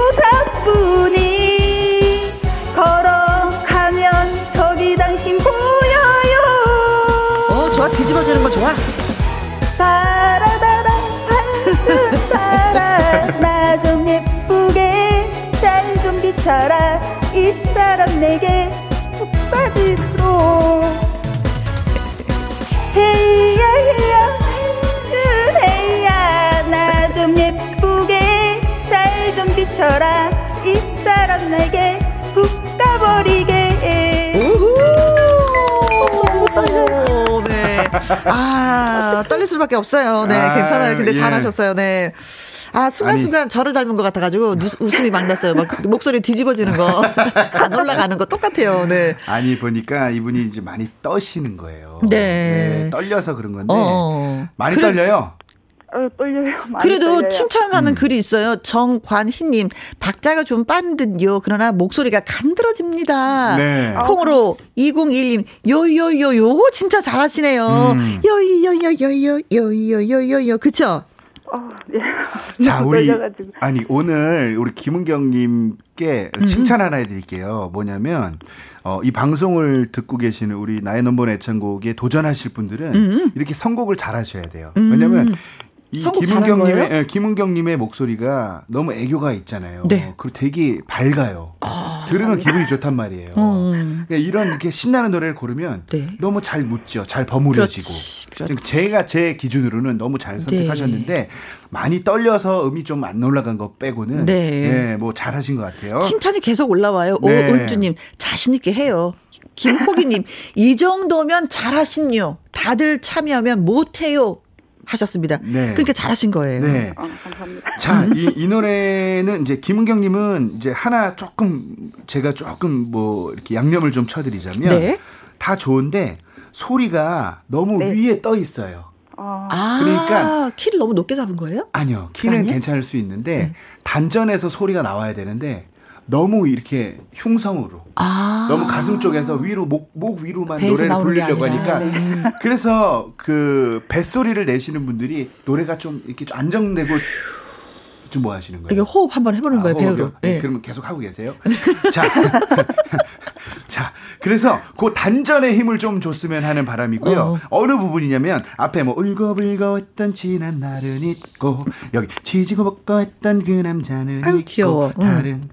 덕분이 걸어가면 저기 당신 보여요. 어 좋아. 뒤집어지는 거 좋아. 따라다라 따라 나 좀 예쁘게 잘 좀 비춰라. 이 사람 내게 비춰라 이 사람 내게 푹 가버리게 우후! 네. 아, 떨릴 수밖에 없어요. 네, 아, 괜찮아요. 근데 예. 잘하셨어요. 네. 아, 순간순간 저를 닮은 것 같아가지고 누- 웃음이 막 났어요. 막 목소리 뒤집어지는 거. 안 올라가는 거 똑같아요. 네. 아니 보니까 이분이 이제 많이 떠시는 거예요. 네. 떨려서 그런 건데 어. 많이 그래- 떨려요. 어, 떨려요 많이 그래도 떨려요. 칭찬하는 음. 글이 있어요. 정관희님, 박자가 좀 빠른 듯요. 그러나 목소리가 간드러집니다. 네. 콩으로 201님, 요요요, 요거 진짜 잘하시네요. 음. 요요요요요, 요요요요요. 그쵸? 어, 예. 자, 우리 떨려가지고. 아니 오늘 우리 김은경님께 음. 칭찬 하나 해드릴게요. 뭐냐면 어, 이 방송을 듣고 계시는 우리 나의 넘버원 애창곡에 도전하실 분들은 이렇게 선곡을 잘하셔야 돼요. 왜냐면 이 음. 김은경님의? 예, 김은경님의 목소리가 너무 애교가 있잖아요. 네. 그리고 되게 밝아요. 들으면 기분이 좋단 말이에요. 음. 그러니까 이런 이렇게 신나는 노래를 고르면 네. 너무 잘 묻죠. 잘 버무려지고. 그렇지, 그렇지. 제가 제 기준으로는 너무 잘 선택하셨는데 많이 떨려서 음이 좀 안 올라간 거 빼고는 네. 예, 뭐 잘하신 것 같아요. 칭찬이 계속 올라와요. 네. 오은주님, 자신 있게 해요. 김호기님, 이 정도면 잘하신요. 다들 참여하면 못해요. 하셨습니다. 네. 그러니까 잘하신 거예요. 네. 어, 감사합니다. 자, 이, 이 노래는 이제 김은경님은 이제 하나 조금 제가 조금 뭐 이렇게 양념을 좀 쳐드리자면 네. 다 좋은데 소리가 너무 네. 위에 떠 있어요. 어, 아, 그러니까- 키를 너무 높게 잡은 거예요? 아니요. 키는 아니요? 괜찮을 수 있는데 네. 단전에서 소리가 나와야 되는데 너무 이렇게 흉성으로 아. 너무 가슴 쪽에서 위로 목, 목 위로만 노래를 부르려고 아니라. 하니까 네. 그래서 그 뱃소리를 내시는 분들이 노래가 좀 이렇게 좀 안정되고 좀 뭐 하시는 거예요? 이게 호흡 한번 해보는 거예요, 아, 호흡이요? 배우로. 네, 네. 그러면 계속 하고 계세요. 자. 자, 그래서 그 단전에 힘을 좀 줬으면 하는 바람이고요. 어. 느 부분이냐면 앞에 뭐 울고불고 했던 지난 날은 있고 여기 지지고 볶고 했던 그 남자는 아유, 있고 귀여워. 응. 다른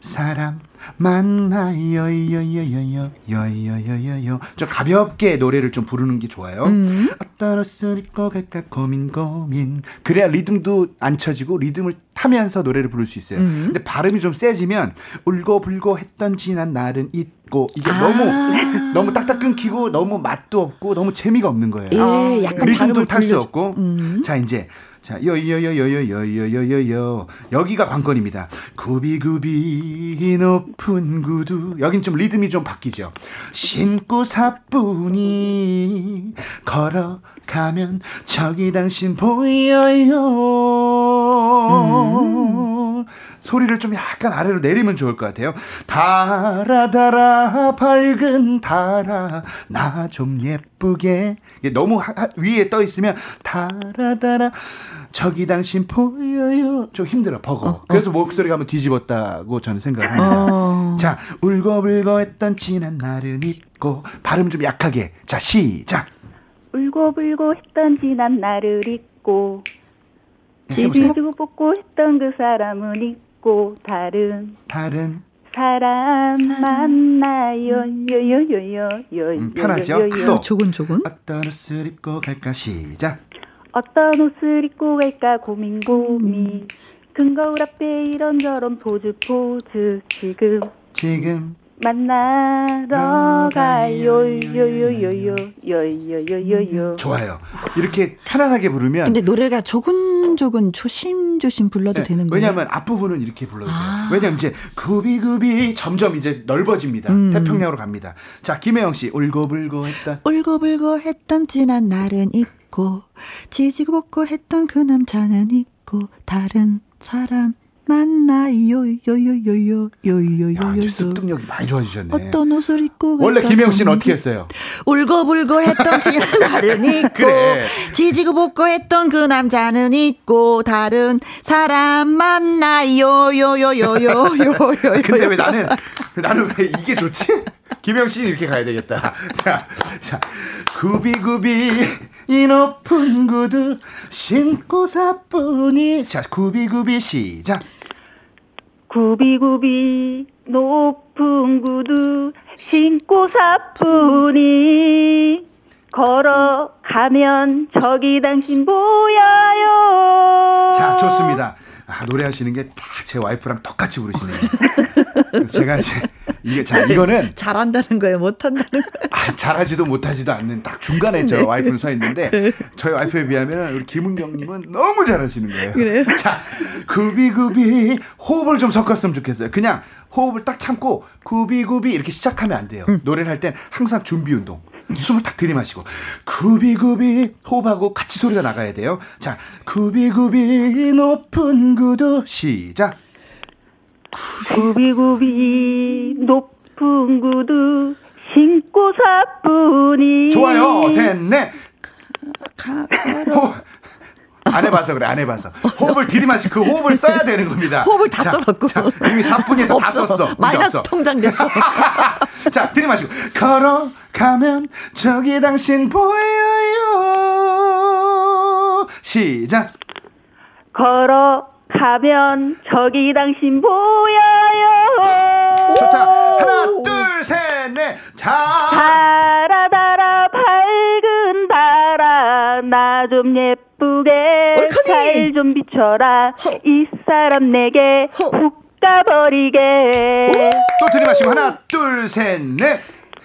사람 만나요 요요요요 요요요요 좀 가볍게 노래를 좀 부르는 게 좋아요. 음. 어떤 옷을 입고 갈까 고민 고민 그래야 리듬도 안 쳐지고 리듬을 타면서 노래를 부를 수 있어요. 음. 근데 발음이 좀 세지면 울고 불고 했던 지난 날은 있고 이게 아. 너무 너무 딱딱 끊기고 너무 맛도 없고 너무 재미가 없는 거예요. 예, 약간 리듬도 탈 수 없고 음. 자 이제 자 요요요요요요요요요 여기가 관건입니다. 구비구비 높은 구두 여긴 좀 리듬이 좀 바뀌죠. 신고 사뿐히 걸어가면 저기 당신 보여요. 소리를 좀 약간 아래로 내리면 좋을 것 같아요. 달아 달아 밝은 달아 나 좀 예쁘게 너무 하- 하- 위에 떠 있으면 달아 달아 저기 당신 보여요 좀 힘들어 버거 그래서 목소리가 한번 뒤집었다고 저는 생각을 합니다. 어. 자 울고불고 했던 지난 날은 있고 발음 좀 약하게 자 시작 울고불고 했던 지난 날을 잊고. 지지고 볶고 했던 그 사람은 잊고 다른 다른 사람 만나요. 요요요요 음, 편하죠? 요요요요 또. 조근조근. 어떤 옷을 입고 갈까? 시작. 어떤 옷을 입고 갈까? 고민 고민. 큰 거울 앞에 이런저런 포즈 포즈. 지금 지금 만나러 가요 요요요요 요요요요요 좋아요 이렇게 편안하게 부르면 근데 노래가 조근조근 조심조심 불러도 네, 되는 거예요. 왜냐하면 앞부분은 이렇게 불러도 돼요. 아. 왜냐하면 이제 구비구비 점점 이제 넓어집니다. 음. 태평양으로 갑니다. 자, 김혜영 씨 울고불고 했던 울고불고 했던 지난 날은 있고 지지고 볶고 했던 그 남자는 있고 다른 사람 만나요 요요요요 야, 요요요요 이제 습득력이 많이 좋아지셨네. 어떤 옷을 입고 원래 김혜영 씨는 어떻게 했어요? 울고불고 했던 지난 날은 있고 그래. 지지고 볶고 했던 그 남자는 있고 다른 사람 만나요 요요요요요요 근데 왜 나는 나는 왜 이게 좋지? 김영신 이렇게 가야 되겠다. 자, 자, 구비구비 이 높은 구두 신고 사뿐히. 자, 구비구비 시작. 구비구비 높은 구두 신고 사뿐히 걸어가면 저기 당신 보여요. 자, 좋습니다. 아, 노래하시는 게 다 제 와이프랑 똑같이 부르시네요. 제가 이제 이게 자 이거는 잘한다는 거예요, 못한다는 거예요. 아, 잘하지도 못하지도 않는 딱 중간에 저 와이프는 서 있는데 저희 와이프에 비하면 우리 김은경님은 너무 잘하시는 거예요. 그래요? 자, 구비구비 호흡을 좀 섞었으면 좋겠어요. 그냥 호흡을 딱 참고 구비구비 이렇게 시작하면 안 돼요. 노래를 할 땐 항상 준비 운동. 숨을 딱 들이마시고 구비구비 호흡하고 같이 소리가 나가야 돼요. 자, 구비구비 높은 구두 시작. 구비구비 높은 구두 신고 사뿐히 좋아요. 됐네. 가, 가라. 안 해봐서 그래, 안 해봐서. 호흡을 들이마시, 그 호흡을 써야 되는 겁니다. 호흡을 다 자. 자, 이미 4분에서 다 없어. 썼어. 마이너스. 통장 됐어. 자, 들이마시고. 걸어가면 저기 당신 보여요. 시작. 걸어가면 저기 당신 보여요 좋다. 하나, 둘, 셋, 넷. 자. 달아 달아 밝은 달아 나 좀 예 쁘게 옳거니. 잘좀 비춰라 허. 이 사람 내게 허. 훅 가버리게 또 들이마시고. 하나, 둘, 셋, 넷.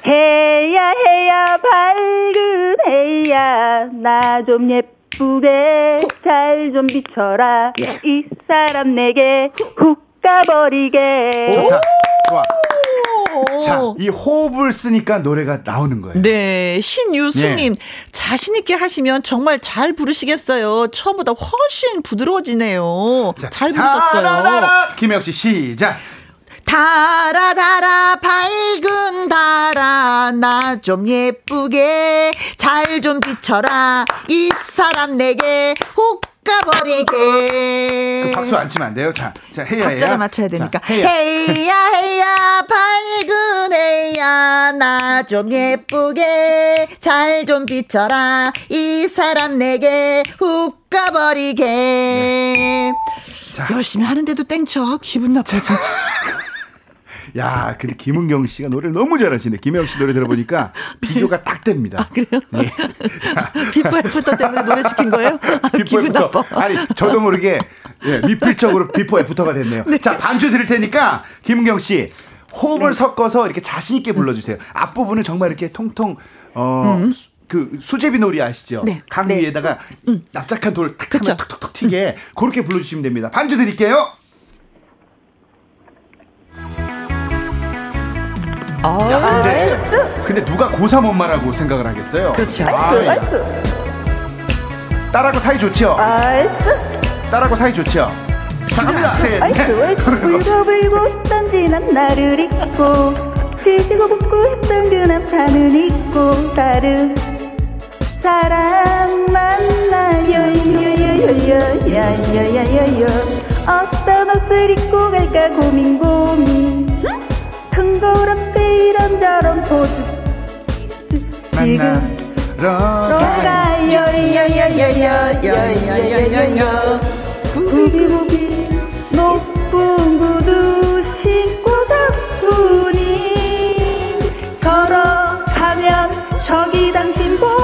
해야 해야 밝은 해야 나 좀 예쁘게 잘 좀 비춰라 이 사람 내게 훅 가버리게 좋다. 좋아. 자, 이 호흡을 쓰니까 노래가 나오는 거예요. 네, 신유숙님 자신 있게 하시면 정말 잘 부르시겠어요. 처음보다 훨씬 부드러워지네요. 자, 잘 부르셨어요. 김혜영 씨 시작. 달아 달아 밝은 달아 나 좀 예쁘게 잘 좀 비춰라 이 사람 내게 훅 가버리게 그 박수 안 치면 안 돼요. 자, 자 해야. 박자를 맞춰야 되니까 자. 헤이야 헤이야 밝은 헤야 나 좀 예쁘게 잘 좀 비춰라 이 사람 내게 훅 가버리게 네. 자. 열심히 하는데도 땡쳐 기분 나빠 진짜 야, 근데 김은경 씨가 노래를 너무 잘하시네. 김혜영 씨 노래 들어보니까 비교가 딱 됩니다. 아, 그래요? 예. 자, before after 때문에 노래 시킨 거예요? 아, before after. 아니, 저도 모르게 예, 미필적으로 비포 애프터가 됐네요. 자, 반주 드릴 테니까 김은경 씨 호흡을 네. 섞어서 이렇게 자신 있게 불러주세요. 앞부분은 정말 이렇게 통통 어. 수- 그 수제비 놀이 아시죠? 음. 네. 강 네. 위에다가 납작한 돌탁 그쵸. 하면 톡톡톡 튀게 그렇게 불러주시면 됩니다. 반주 드릴게요. 아, 근데, 근데 누가 고3 엄마라고 생각을 하겠어요? 그렇죠. 아, 딸하고 사이 좋죠? 아이스 딸하고 사이 좋죠? 자, 갑니다. 셋, 아이스 넷. 아이스 불고 던지는 나를 잊고 지지고 붓고 했던 그 남자는 잊고 다른 사람 만나요 야야야야야야야야야 어떤 옷을 입고 갈까 고민 고민 큰 앞에 이런저런 포즈 지금 만나러 가요. 돌아요 야야야야야야야야야 구비구비 높은 구두 신고 사뿐히 걸어가면 저기 당신 보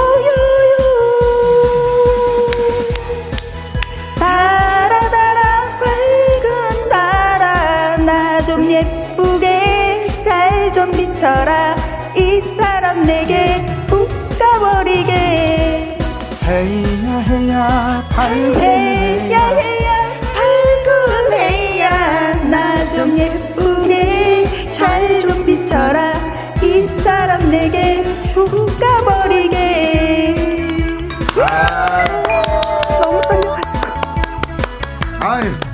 좀 비춰라. 이 사람 내게 훅 가버리게. 해야 해야 밝은 해야 해야 밝은 해야 나 좀 예쁘게 잘 좀 비춰라. 이 사람 내게 훅 가버리게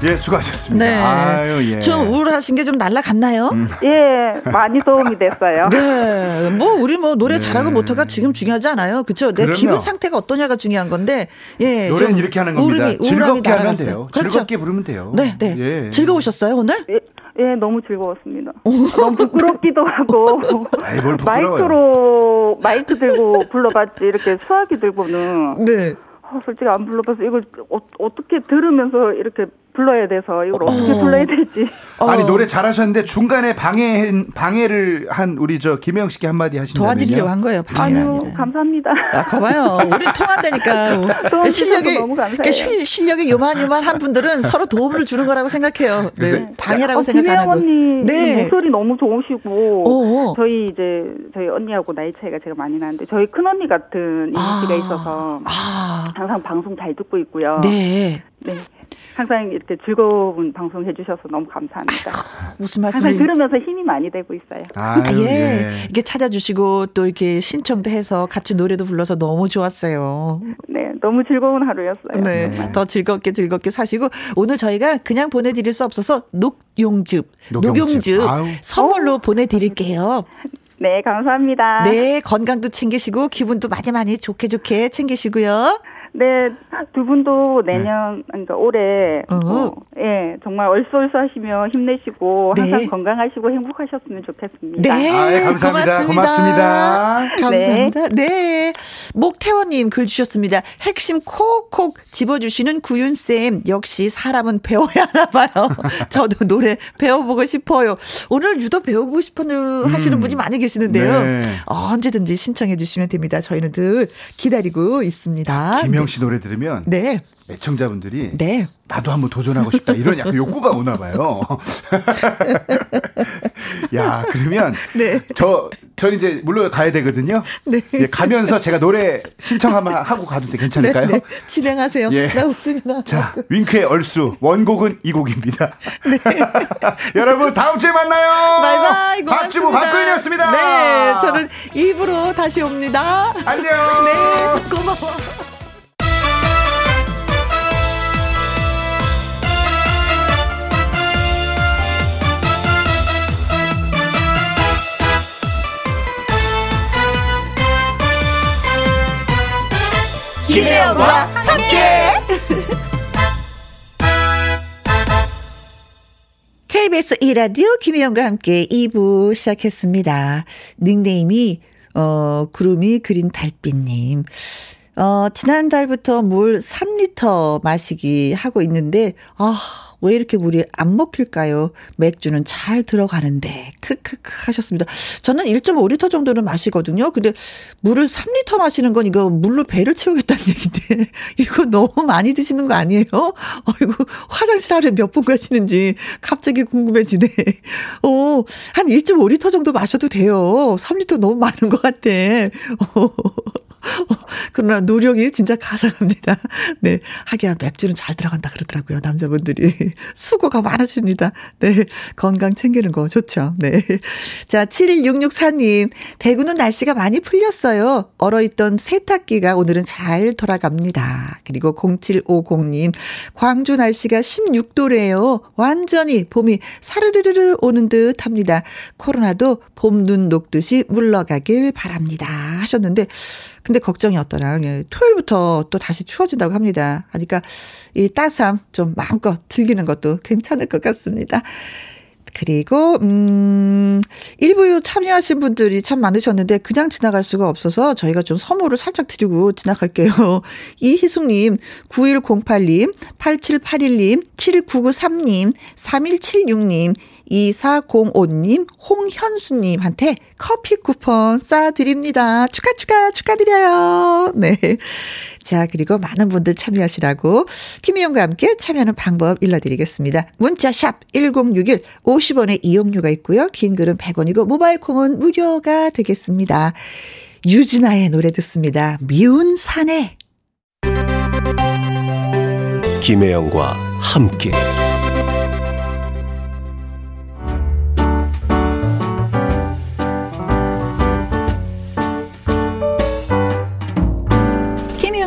예, 수고하셨습니다. 네. 아유, 예. 음. 좀 우울하신 게 좀 날라갔나요? 예 많이 도움이 됐어요 네. 뭐 우리 뭐 노래 잘하고 못하가 지금 중요하지 않아요. 그렇죠? 내 네. 그럼요. 기분 상태가 어떠냐가 중요한 건데. 예. 노래는 좀 이렇게 하는 겁니다. 우울함이 즐겁게 하면 날아갔어요. 돼요. 그렇죠. 즐겁게 부르면 돼요. 네, 네. 예. 즐거우셨어요, 오늘? 예, 예, 너무 즐거웠습니다. 너무 부끄럽기도 하고. 아이, 뭘 부끄러워요. 마이크로, 마이크 들고 불러봤지, 이렇게 수화기 들고는. 네. 어, 솔직히 안 불러봐서 이걸 어, 어떻게 들으면서 이렇게 불러야 돼서 이걸 어떻게 어. 불러야 될지. 아니 어. 노래 잘하셨는데 중간에 방해 방해를 한 우리 저 김혜영 씨께 한마디 하신다면요. 도와드리려고 한 거예요. 방해가 아니요, 아니라. 감사합니다. 아, 거봐요. 우리 통한다니까. 실력이, 너무 감사해요. 그러니까 실- 실력이 요만요만한 분들은 서로 도움을 주는 거라고 생각해요. 네. 방해라고 어, 생각 안 김혜영 하고. 언니 네. 목소리 너무 좋으시고 어, 어. 저희 이제 저희 언니하고 나이 차이가 제가 많이 나는데 저희 큰 언니 같은 이미지가 있어서 아, 항상 방송 잘 듣고 있고요. 네. 네. 항상 이렇게 즐거운 방송 해주셔서 너무 감사합니다. 무슨 항상 말씀을. 들으면서 힘이 많이 되고 있어요. 아유, 아, 예. 예. 이렇게 찾아주시고 또 이렇게 신청도 해서 같이 노래도 불러서 너무 좋았어요. 네, 너무 즐거운 하루였어요. 네. 정말. 더 즐겁게 즐겁게 사시고 오늘 저희가 그냥 보내드릴 수 없어서 녹용즙, 녹용즙. 선물로 보내드릴게요. 네, 감사합니다. 네, 건강도 챙기시고 기분도 많이 많이 좋게 좋게 챙기시고요. 네, 두 분도 내년, 그러니까 올해, 어. 어, 예, 정말 얼쏘얼쏘 하시며 힘내시고, 네. 항상 건강하시고 행복하셨으면 좋겠습니다. 네, 아, 예, 감사합니다. 고맙습니다. 감사합니다. 네. 목태원님 글 주셨습니다. 핵심 콕콕 집어주시는 구윤쌤. 역시 사람은 배워야 하나 봐요. 저도 노래 배워보고 싶어요. 오늘 유독 배우고 싶어 하시는 분이 많이 계시는데요. 네. 언제든지 신청해 주시면 됩니다. 저희는 늘 기다리고 있습니다. 김 혜영 씨 노래 들으면 네. 애청자분들이 네. 나도 한번 도전하고 싶다 이런 약간 욕구가 오나 봐요. 야 그러면 네. 저저 이제 물론 가야 되거든요. 네. 예, 가면서 제가 노래 신청하면 하고 가도 돼 괜찮을까요? 네, 네. 진행하세요. 예. 나 웃으면 자, 윙크의 얼쑤 원곡은 이 곡입니다. 여러분 다음 주에 만나요. 바이바이. 박주부 박근이었습니다. 네. 저는 입으로 다시 옵니다. 안녕. 네. 고마워. 김혜영과 함께. KBS 2라디오 김혜영과 함께 2부 시작했습니다. 닉네임이, 어, 구름이 그린 달빛님. 어, 지난달부터 물 3리터 마시기 하고 있는데, 아, 왜 이렇게 물이 안 먹힐까요? 맥주는 잘 들어가는데. 크크크 하셨습니다. 저는 1.5리터 정도는 마시거든요. 근데 물을 3리터 마시는 건 이거 물로 배를 채우겠다는 얘기인데. 이거 너무 많이 드시는 거 아니에요? 어이구, 화장실 하루에 몇 번 가시는지 갑자기 궁금해지네. 어, 한 1.5리터 정도 마셔도 돼요. 3리터 너무 많은 것 같아. 어. 그러나 노력이 진짜 가상합니다. 네. 하기야 맥주는 잘 들어간다 그러더라고요. 남자분들이. 수고가 많으십니다. 네. 건강 챙기는 거 좋죠. 네. 자, 7664님. 대구는 날씨가 많이 풀렸어요. 얼어있던 세탁기가 오늘은 잘 돌아갑니다. 그리고 0750님. 광주 날씨가 16도래요. 완전히 봄이 사르르르 오는 듯 합니다. 코로나도 봄 눈 녹듯이 물러가길 바랍니다. 하셨는데, 근데 걱정이 없더라. 예, 토요일부터 또 다시 추워진다고 합니다. 하니까 이 따스함 좀 마음껏 즐기는 것도 괜찮을 것 같습니다. 그리고 음 1부 참여하신 분들이 참 많으셨는데 그냥 지나갈 수가 없어서 저희가 좀 선물을 살짝 드리고 지나갈게요. 이희숙 님, 9108님, 8781님, 7993님, 3176님, 2405님, 홍현수님한테 커피 쿠폰 쏴드립니다. 축하, 축하, 축하드려요. 네. 자, 그리고 많은 분들 참여하시라고 김희영과 함께 참여하는 방법 일러드리겠습니다. 문자샵 1061 50원의 이용료가 있고요. 긴 글은 100원이고 모바일 콩은 무료가 되겠습니다. 유진아의 노래 듣습니다. 미운 사내. 김혜영과 함께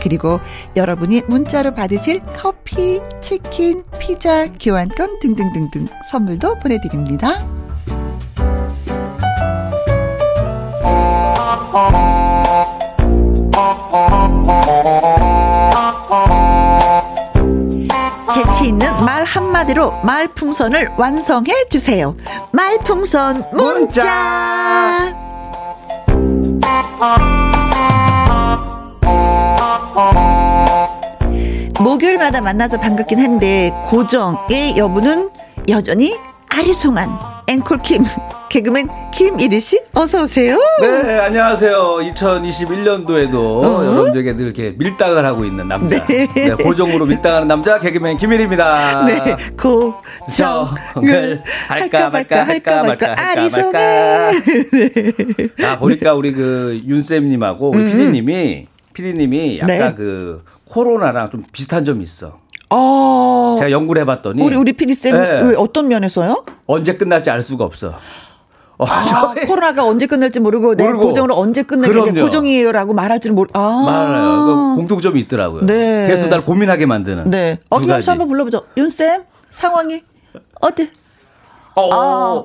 그리고 여러분이 문자로 받으실 커피, 치킨, 피자, 교환권 등등등등 선물도 보내드립니다. 재치 있는 말 한마디로 말풍선을 완성해 주세요. 말풍선 문자. 목요일마다 만나서 반갑긴 한데 고정의 여부는 여전히 아리송한 앵콜 킴 개그맨 김일희 씨 어서 오세요. 네, 안녕하세요. 2021년도에도 어? 여러분들에게 늘 이렇게 밀당을 하고 있는 남자. 네. 네. 고정으로 밀당하는 남자 개그맨 김일입니다. 네, 고정을 정을 할까 말까 할까 말까 할까 말까. 아, 보니까 우리 그 윤쌤님하고 우리 피디님이 피 디님이 약간 음. 네. 그 코로나랑 좀 비슷한 점이 있어. 어. 제가 연구를 해봤더니 우리 우리 PD 쌤 네. 왜 어떤 면에서요? 언제 끝날지 알 수가 없어. 어, 아, 코로나가 언제 끝날지 모르고 내 모르고. 고정으로 언제 끝날지. 고정이에요라고 말할 줄은 모르. 아. 많아요. 그 공통점이 있더라고요. 네. 그래서 날 고민하게 만드는. 네. 두 어김없이. 한번 불러보죠. 윤 쌤 상황이 어때? 어, 아,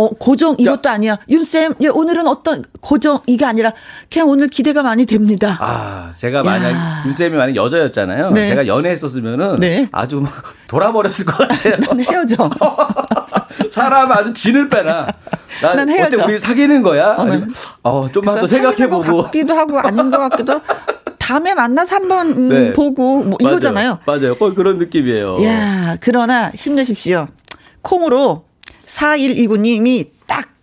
어, 어, 고정 이것도 아니야. 윤쌤, 예, 오늘은 어떤 고정 이게 아니라 그냥 오늘 기대가 많이 됩니다. 아, 제가 만약 윤쌤이 만약 여자였잖아요. 네. 제가 연애했었으면은 네. 아주 막 돌아버렸을 것 같아요. 난 헤어져. 사람 아주 진을 빼나. 난, 난 헤어져. 어때 우리 사귀는 거야? 어, 네. 아니면 어, 좀만 더 생각해보고. 것 같기도 하고 아닌 것 같기도. 다음에 만나서 한번 음, 네. 보고 뭐 맞아요. 이거잖아요. 맞아요. 거의 그런 느낌이에요. 야, 그러나 힘내십시오. 콩으로 4129님이 딱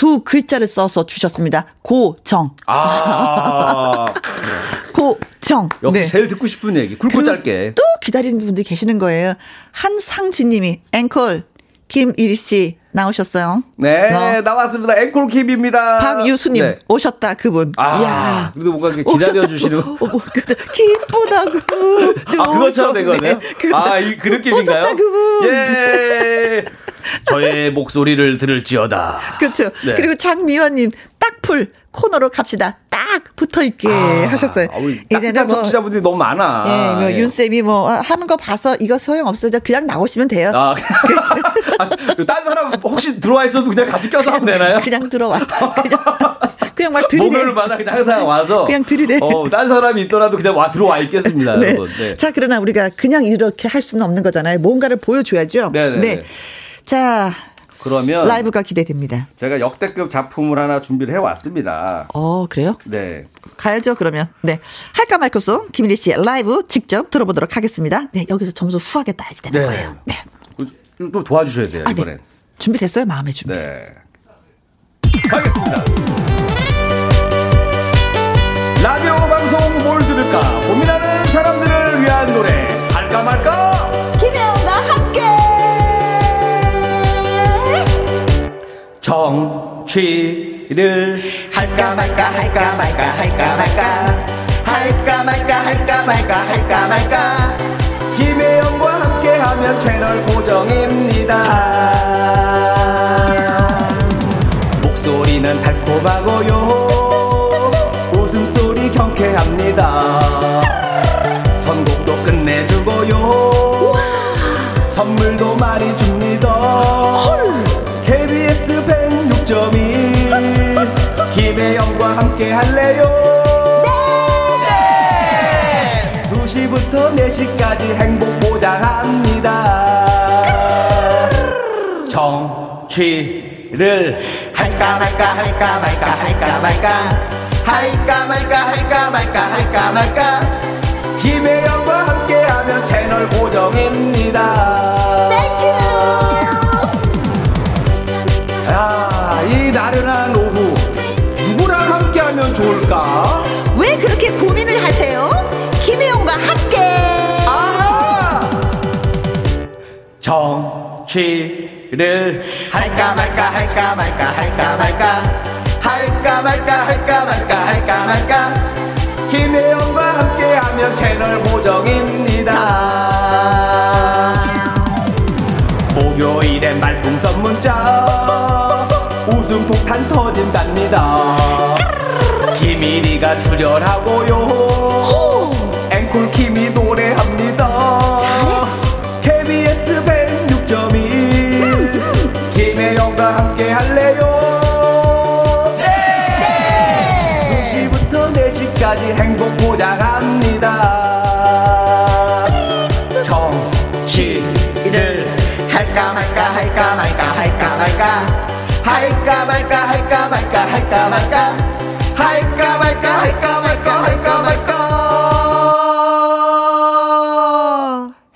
두 글자를 써서 주셨습니다. 고정. 아, 고정. 역시 네. 제일 듣고 싶은 얘기. 굵고 그리고 짧게. 또 기다리는 분들이 계시는 거예요. 한상진 님이 앵콜 김일희 씨 나오셨어요. 네, 어. 나왔습니다. 앵콜 킵입니다. 박유수님 네. 오셨다 그분. 아, 이야. 그래도 뭔가 이렇게 기다려주시는. 오셨다. 어, 뭐, 기쁘다고. 아, 그것처럼? 그거 아, 이, 그 느낌인가요? 오셨다 그분. 예. 저의 목소리를 들을지어다. 그렇죠. 네. 그리고 장미화님 딱풀 코너로 갑시다. 딱 붙어 있게 하셨어요. 아, 우리 딱딱한 청취자분들이 너무 많아. 예, 뭐 예. 윤 쌤이 뭐 하는 거 봐서 이거 소용 없어져. 그냥 나오시면 돼요. 아, 아, 딴 사람 혹시 들어와 있어도 그냥 같이 껴서 하면 되나요? 그냥 들어와. 그냥, 그냥 막 들이대. 목요일마다 그냥 항상 와서. 그냥 들이대. 어, 딴 사람이 있더라도 그냥 와, 들어와 있겠습니다, 네. 네. 자, 그러나 우리가 그냥 이렇게 할 수는 없는 거잖아요. 뭔가를 보여줘야죠. 네네네. 네. 자, 그러면 라이브가 기대됩니다. 제가 역대급 작품을 하나 준비를 해왔습니다. 어, 그래요? 네. 가야죠, 그러면. 네. 할까 말까송 김일희 씨의 라이브 직접 들어보도록 하겠습니다. 네, 여기서 점수 후하게 따야지 되는 네. 거예요. 네. 또 도와주셔야 돼요, 아, 이번엔. 네. 준비됐어요? 마음의 준비. 네. 가겠습니다. 라디오 방송 뭘 들을까 고민하는 정취를 할까 말까 할까 말까 할까 말까 할까 말까 할까 말까 할까 말까. 김혜영과 함께하면 채널 고정입니다 할래요? 네! 2시부터 4시까지 행복 보장합니다. 정취를 할까 말까 할까 말까 할까 말까 할까 말까 할까 말까 할까 말까. 김혜영과 함께하면 채널 고정입니다 정취를 할까 말까 할까 말까 할까 말까 할까 말까 할까 말까 할까 말까. 김혜영과 함께하면 채널 고정입니다. 목요일엔 말풍선 문자 웃음 폭탄 터진답니다. 김일이가 출연하고요 할까 말까 할까 말까 할까 말까 할까 말까 할까 말까 할까 말까 할까 말까 할까 말까 할까 말까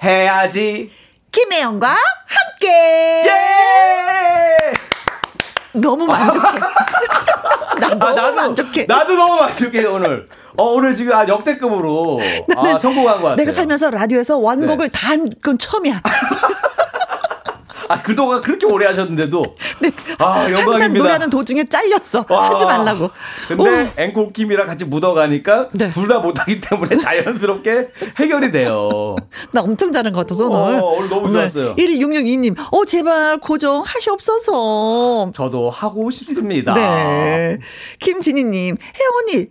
해야지 김혜영과 함께. 예! 너무 만족해. 나 너무 만족해. 나도 너무 만족해 오늘. 어 오늘 지금 아 역대급으로 아, 성공한 것 같아요. 내가 살면서 라디오에서 완곡을 다한건 처음이야. 아 그동안 그렇게 오래 하셨는데도 아 항상 영광입니다. 노래하는 도중에 잘렸어. 와. 하지 말라고. 근데 앵콜 김이랑 같이 묻어가니까 네. 둘다 못하기 때문에 자연스럽게 해결이 돼요. 나 엄청 잘한 것 같아서 오늘. 어, 오늘 너무 좋았어요. 1662님, 어, 제발 고정 하시옵소서. 저도 하고 싶습니다. 네. 김진희님, 혜영 언니,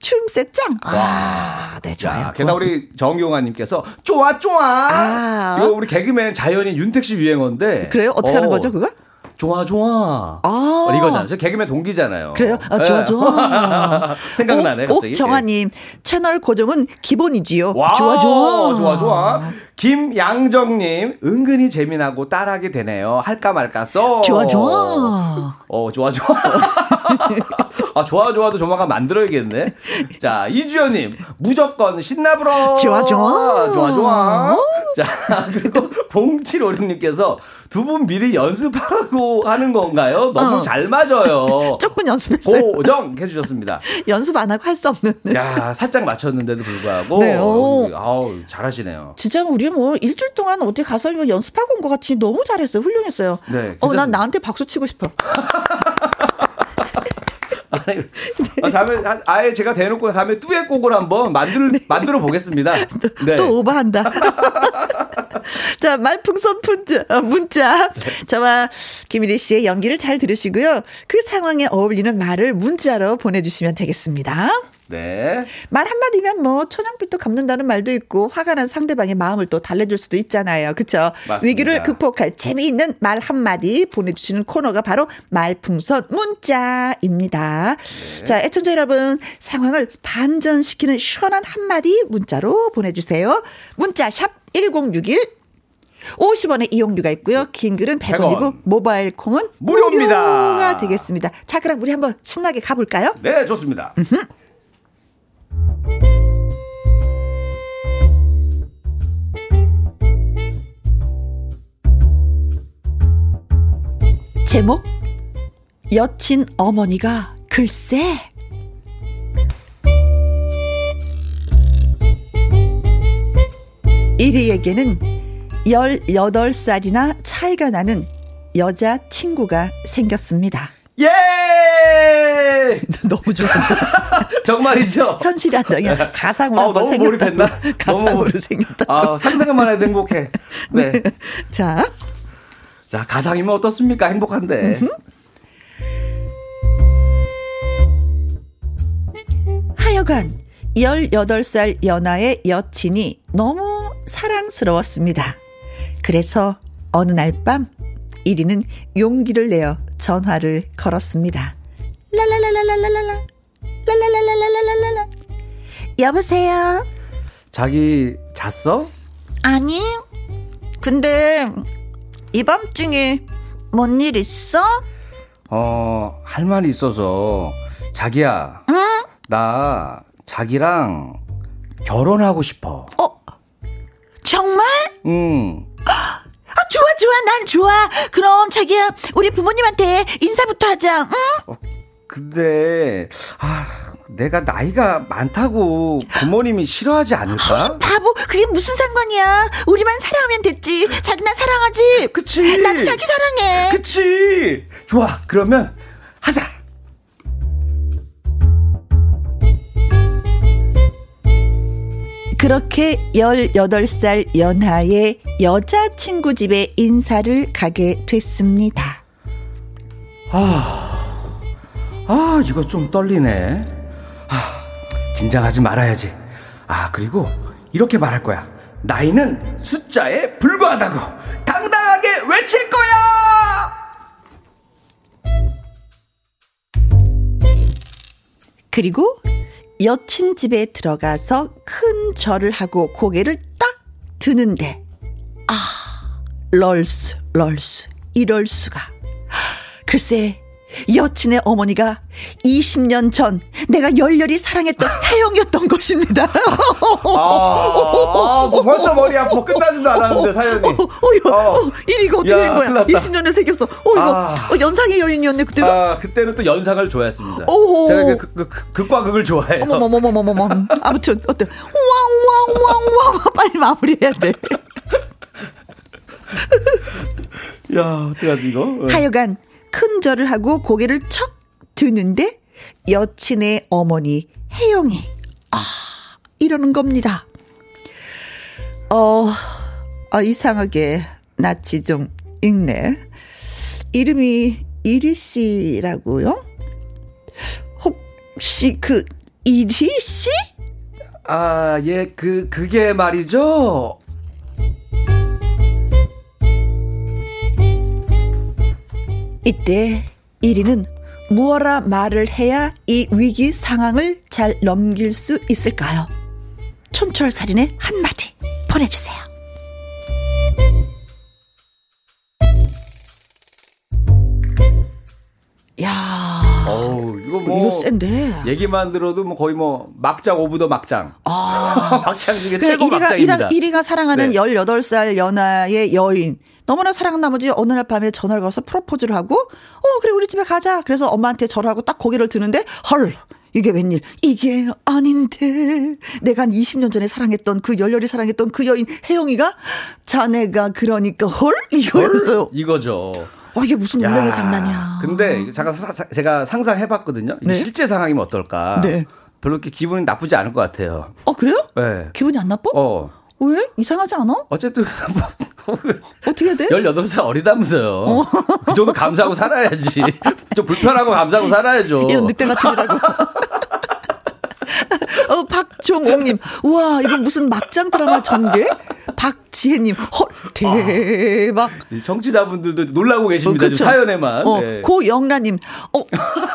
추임새 짱. 아, 네, 좋아요. 자, 게다가 우리 정용아님께서 좋아 좋아. 아. 이거 우리 개그맨 자연인 윤택 씨 유행어인데. 그래요? 어떻게 하는 어, 거죠, 그거? 좋아 좋아. 아. 어, 이거잖아요. 저 개그맨 동기잖아요. 그래요? 아, 좋아, 네. 좋아. 생각나네 옥- 갑자기. 옥정아님, 채널 고정은 기본이지요. 와, 좋아, 좋아. 좋아, 좋아. 김양정님, 은근히 재미나고 따라하게 되네요. 할까 말까 써. 좋아, 좋아. 어, 좋아, 좋아. 아, 좋아, 좋아도 조만간 만들어야겠네. 자, 이주연님, 무조건 신나불어. 좋아, 좋아. 좋아, 좋아. 자, 그리고 0756님께서 두 분 미리 연습하고 하는 건가요? 너무 어. 잘 맞아요. 조금 연습했어요. 고정 해주셨습니다. 연습 안 하고 할 수 없는. 야, 살짝 맞췄는데도 불구하고. 네, 오. 아우, 잘하시네요. 진짜 우리 뭐 일주일 동안 어디 가서 이거 연습하고 온 것 같이 너무 잘했어요. 훌륭했어요. 네, 어, 난 괜찮습니다. 나한테 박수 치고 싶어. 아, 다음에 아- 아예 제가 대놓고 다음에 듀엣곡을 한번 만들 만들어 보겠습니다. 네. 또 오버한다. 자, 말풍선 문자, 어, 문자. 저와 김일희 씨의 연기를 잘 들으시고요. 그 상황에 어울리는 말을 문자로 보내주시면 되겠습니다. 네. 말 한마디면 뭐 천연빛도 갚는다는 말도 있고 화가 난 상대방의 마음을 또 달래줄 수도 있잖아요. 맞습니다. 위기를 극복할 재미있는 말 한마디 보내주시는 코너가 바로 말풍선 문자입니다. 네. 자, 애청자 여러분 상황을 반전시키는 시원한 한마디 문자로 보내주세요. 문자 샵 1061 50원의 이용료가 있고요. 긴 글은 100원이고 100원. 모바일 콩은 무료입니다. 무료가 되겠습니다. 자, 그럼 우리 한번 신나게 가볼까요? 네, 좋습니다. 제목 여친 어머니가 글쎄 이리에게는 18살이나 차이가 나는 여자 친구가 생겼습니다. 예! 너무 좋아. 정말이죠? 현실이 아니라 그냥 가상으로 한번 너무 생겼다고. 몰입했나? 가상으로 너무 생겼다. 아, 상상만 해도 행복해. 네. 자, 자, 가상이면 어떻습니까? 행복한데. 하여간 18살 연하의 여친이 너무 사랑스러웠습니다. 그래서 어느 날 밤 1위는 용기를 내어 전화를 걸었습니다. 랄랄랄랄랄랄라 랄랄랄랄랄랄라 여보세요? 자기 잤어? 아니 근데 이 밤 중에 뭔 일 있어? 어, 할 말이 있어서. 자기야. 응? 나 자기랑 결혼하고 싶어. 어? 정말? 응. 아, 좋아, 좋아, 난 좋아. 그럼 자기야, 우리 부모님한테 인사부터 하자, 응? 근데, 아, 내가 나이가 많다고 부모님이 싫어하지 않을까? 바보, 그게 무슨 상관이야. 우리만 사랑하면 됐지. 자기 나 사랑하지? 그치. 나도 자기 사랑해. 그치. 좋아. 그러면 하자. 그렇게 18살 연하의 여자친구 집에 인사를 가게 됐습니다. 아, 이거 좀 떨리네. 아, 긴장하지 말아야지. 아, 그리고 이렇게 말할 거야. 나이는 숫자에 불과하다고 당당하게 외칠 거야! 그리고 여친 집에 들어가서 큰 절을 하고 고개를 딱 드는데 아 럴수 럴수 이럴 수가 글쎄 여친의 어머니가 20년 전 내가 열렬히 사랑했던 혜영이었던 것입니다. 아, 아, 뭐 벌써 머리 아파. 끝나지도 않았는데, 사연이. 어, 이거, 어. 어, 이거 어떻게 야, 된 거야? 큰일 났다. 20년을 새겼어. 어, 이거 아. 어, 연상의 여인이었네, 그때도. 아, 그때는 또 연상을 좋아했습니다. 오. 제가 그, 그, 그, 극과 극을 좋아해요. 어머머머머머머. 아무튼, 어때? 왕왕왕왕. 빨리 마무리해야 돼. 야, 어떡하지, 이거? 어. 하여간 큰 절을 하고 고개를 척 드는데 여친의 어머니 혜영이 아 이러는 겁니다. 어, 아, 이상하게 낯이 좀 익네. 이름이 이리 씨라고요? 혹시 그 이리 씨? 아, 예, 그, 그게 말이죠. 이때 이리는 무어라 말을 해야 이 위기 상황을 잘 넘길 수 있을까요? 촌철살인의 한마디 보내주세요. 야, 어우, 이거 뭐. 이거 센데. 얘기만 들어도 뭐 거의 뭐 막장 of the 막장. 아, 막장 중에 그 최고 막장입니다. 이리, 이리가 사랑하는 네. 18살 연하의 여인. 너무나 사랑한 나머지 어느 날 밤에 전화를 걸어서 프로포즈를 하고, 어, 그래, 우리 집에 가자. 그래서 엄마한테 절하고 딱 고개를 드는데, 헐, 이게 웬일. 이게 아닌데. 내가 한 20년 전에 사랑했던 그 열렬히 사랑했던 그 여인, 혜영이가 자네가 그러니까 헐? 이거였어요. 이거죠. 어, 이게 무슨 야, 운명의 장난이야. 근데 잠깐 사- 제가 상상해 봤거든요. 이게 네. 실제 상황이면 어떨까? 네. 별로 이렇게 기분이 나쁘지 않을 것 같아요. 어, 그래요? 네. 기분이 안 나빠? 어. 왜? 이상하지 않아? 어쨌든 어떻게 돼? 18살 어리다면서요. 그 정도 감사하고 살아야지. 좀 불편하고 감사하고 살아야죠. 이런 늑대 같은 이라고. 어, 박종옥님, 우와, 이거 무슨 막장 드라마 전개? 박지혜님, 헐, 대박. 이 청취자분들도 놀라고 계십니다. 어, 사연에만. 어, 네. 고영란님, 어,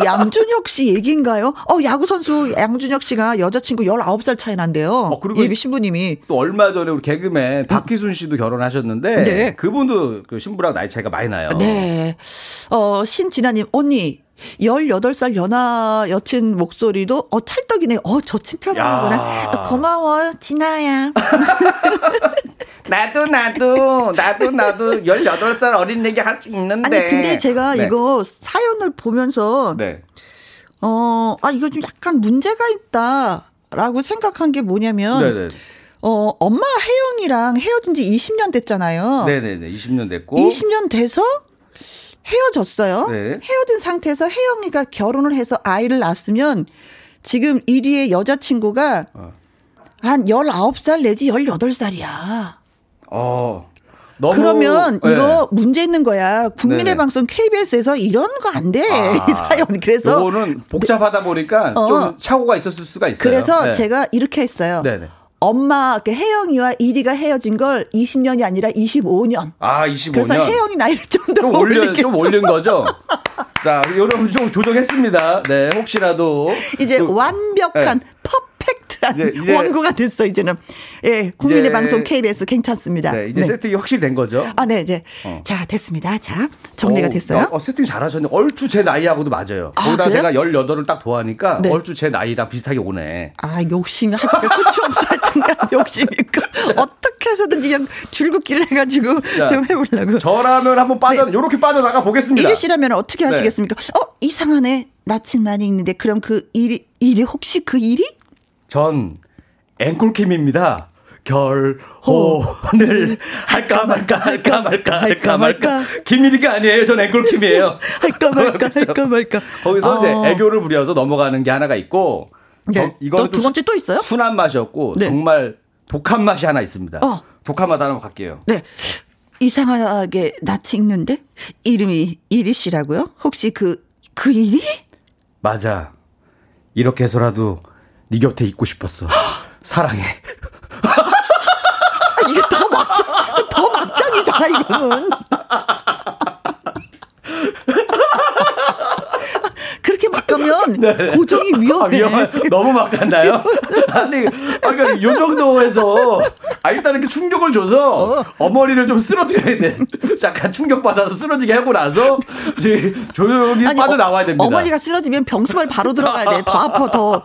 양준혁 씨 얘기인가요? 어, 야구선수 양준혁 씨가 여자친구 19살 차이 난대요. 어, 그리고 예비 신부님이. 또 얼마 전에 우리 개그맨 박희순 씨도 결혼하셨는데 네. 그분도 그 신부랑 나이 차이가 많이 나요. 네. 어, 신진아님, 언니. 18살 연하 여친 목소리도, 어, 찰떡이네. 어, 저 칭찬하는구나. 야. 어, 고마워, 진아야. 나도 나도 나도 나도 18살 어린 얘기 할 수 있는데. 아니, 근데 제가 네. 이거 사연을 보면서, 네. 어, 아, 이거 좀 약간 문제가 있다. 라고 생각한 게 뭐냐면, 네네. 어, 엄마 혜영이랑 헤어진 지 20년 됐잖아요. 네네네. 20년 됐고. 20년 돼서 헤어졌어요. 네. 헤어진 상태에서 혜영이가 결혼을 해서 아이를 낳았으면 지금 1위의 여자친구가 어. 한 19살 내지 18살이야. 어. 너무 그러면 네. 이거 문제 있는 거야. 국민의 네네. 방송 KBS에서 이런 거 안 돼. 아, 이 사연. 그래서 요거는 복잡하다 보니까 어. 좀 착오가 있었을 수가 있어요. 그래서 네. 제가 이렇게 했어요. 네네. 엄마 그 혜영이와 이리가 헤어진 걸 20년이 아니라 25년. 아, 25년. 그래서 혜영이 나이를 좀더좀 올려. 좀 올린 거죠. 자, 여러분 좀 조정했습니다. 네, 혹시라도 이제 또- 완벽한 네. 퍼펙트 한 이제- 이제- 원고가 됐어 이제는. 예, 국민의 이제- 방송 KBS 괜찮습니다. 네, 이제 네. 세팅이 확실히 된 거죠. 아, 네, 이제 어. 자 됐습니다. 자 정리가 어, 됐어요. 어, 세팅 잘하셨네. 얼추 제 나이하고도 맞아요. 아, 거기다? 제가 18을 딱 도하니까 네. 얼추 제 나이랑 비슷하게 오네. 아 욕심이 할 필요 끝이 없어 하여튼간 욕심이 있고 어떻게 해서든지 그냥 줄긋기를 해가지고 자, 좀 해보려고. 저라면 한번 빠져, 요렇게 빠져나가 보겠습니다. 이리 씨라면 어떻게 네. 하시겠습니까? 어 이상하네 많이 있는데 그럼 그 일이 일이 혹시 그 일이? 전 앵콜킴입니다. 결혼을 할까 말까 할까 말까 할까 말까 김일이가 아니에요. 전 앵콜킴이에요. 할까 말까 할까 말까. 거기서 아. 이제 애교를 부려서 넘어가는 게 하나가 있고 네. 또두좀 번째 또 있어요? 순한 맛이었고 네. 정말 독한 맛이 하나 있습니다. 어. 독한 맛 하나 갈게요. 네. 이상하게 낯이 익는데 이름이 이리 씨라고요? 혹시 그그 일이? 맞아. 이렇게 해서라도 네 곁에 있고 싶었어. 사랑해. 아, 이게 더 막장 더 막장이잖아 이거는. 그렇게 막 가면 고정이 아, 위험해. 너무 막 갔나요? 아니, 아, 그러니까 요 정도에서, 아, 일단 이렇게 충격을 줘서, 어머니를 좀 쓰러뜨려야 돼. 약간 충격받아서 쓰러지게 하고 나서, 이제 조용히 아니, 빠져나와야 됩니다. 어, 머니가 쓰러지면 병수발 바로 들어가야 돼. 더 아파, 더.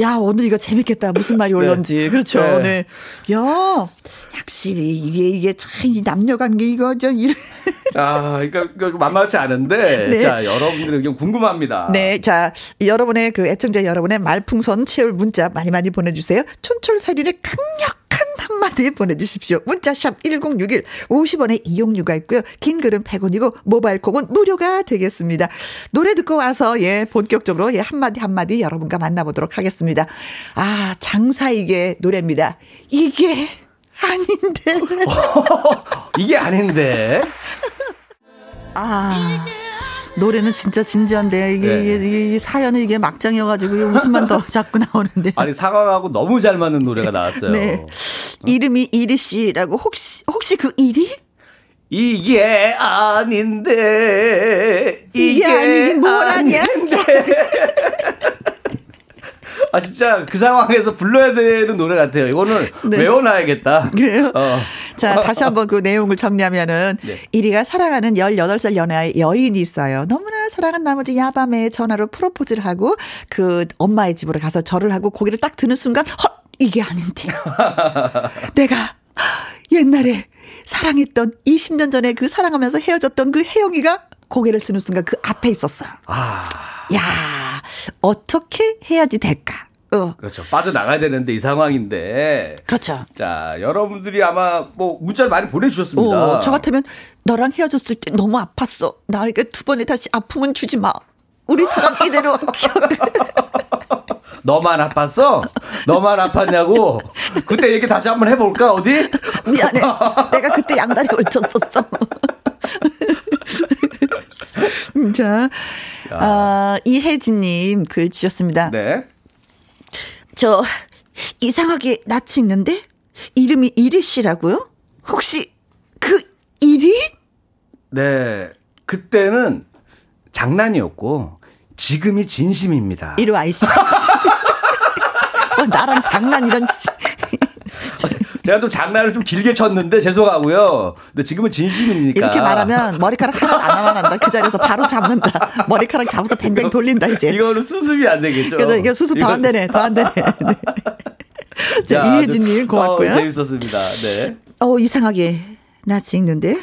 야, 오늘 이거 재밌겠다. 무슨 말이 올런지. 그렇죠. 네. 네. 야, 확실히 이게, 이게 참, 이 남녀 관계 이거, 저, 이런. 아, 그러니까, 그러니까 만만치 않은데, 네. 자, 여러분들의 의견 궁금합니다. 네, 자, 여러분의 그 애청자 여러분의 말풍선 채울 문자 많이 많이 보내주세요. 촌철살인의 강력 한 한마디 보내주십시오. 문자샵 1061, 50원의 이용료가 있고요. 긴 글은 100원이고, 모바일 콩은 무료가 되겠습니다. 노래 듣고 와서, 예, 본격적으로, 예, 한마디 한마디 여러분과 만나보도록 하겠습니다. 아, 장사이게 노래입니다. 이게 아닌데. 이게 아닌데. 아. 노래는 진짜 진지한데 이게, 네. 이게, 이게 사연은 이게 막장이어가지고 웃음만 더 자꾸 나오는데. 아니, 상황하고 너무 잘 맞는 노래가 나왔어요. 네. 이름이 이리 씨라고 혹시 혹시 그 이리? 이게 아닌데 이게 아니긴 뭘 아니야? 아 진짜 그 상황에서 불러야 되는 노래 같아요. 이거는 네. 외워놔야겠다. 그래요? 어. 자, 다시 한번 그 내용을 정리하면은 네. 이리가 사랑하는 18살 연하의 여인이 있어요. 너무나 사랑한 나머지 야밤에 전화로 프로포즈를 하고 그 엄마의 집으로 가서 절을 하고 고개를 딱 드는 순간 헐 이게 아닌데. 내가 옛날에 사랑했던 20년 전에 그 사랑하면서 헤어졌던 그 혜영이가 고개를 쓰는 순간 그 앞에 있었어요. 아 야, 어떻게 해야지 될까? 어, 그렇죠. 빠져나가야 되는데 이 상황인데. 그렇죠. 자 여러분들이 아마 뭐 문자를 많이 보내주셨습니다. 어, 저 같으면 너랑 헤어졌을 때 너무 아팠어. 나에게 두 번에 다시 아픔은 주지 마. 우리 사랑 이대로 기억. 너만 아팠어? 너만 아팠냐고? 그때 얘기 다시 한번 해볼까 어디? 미안해. 내가 그때 양다리 걸쳤었어. 음, 자, 아, 이혜진님 글 주셨습니다. 네. 저 이상하게 낯이 있는데 이름이 이리 씨라고요? 혹시 그 이리? 네. 그때는 장난이었고 지금이 진심입니다. 이리 와 이씨. 어, 나랑 장난 이런 씨. 제가 좀 장난을 좀 길게 쳤는데 죄송하고요. 근데 지금은 진심이니까. 이렇게 말하면 머리카락 하나 안 남아난다. 그 자리에서 바로 잡는다. 머리카락 잡아서 뱅뱅 돌린다 이제. 이거는 수습이 안 되겠죠. 그래서 이게 수습 더 안 되네. 더 안 되네. 네. 자, 자, 이혜진님 고맙고요. 어, 재밌었습니다. 네. 어, 이상하게 낯이 익는데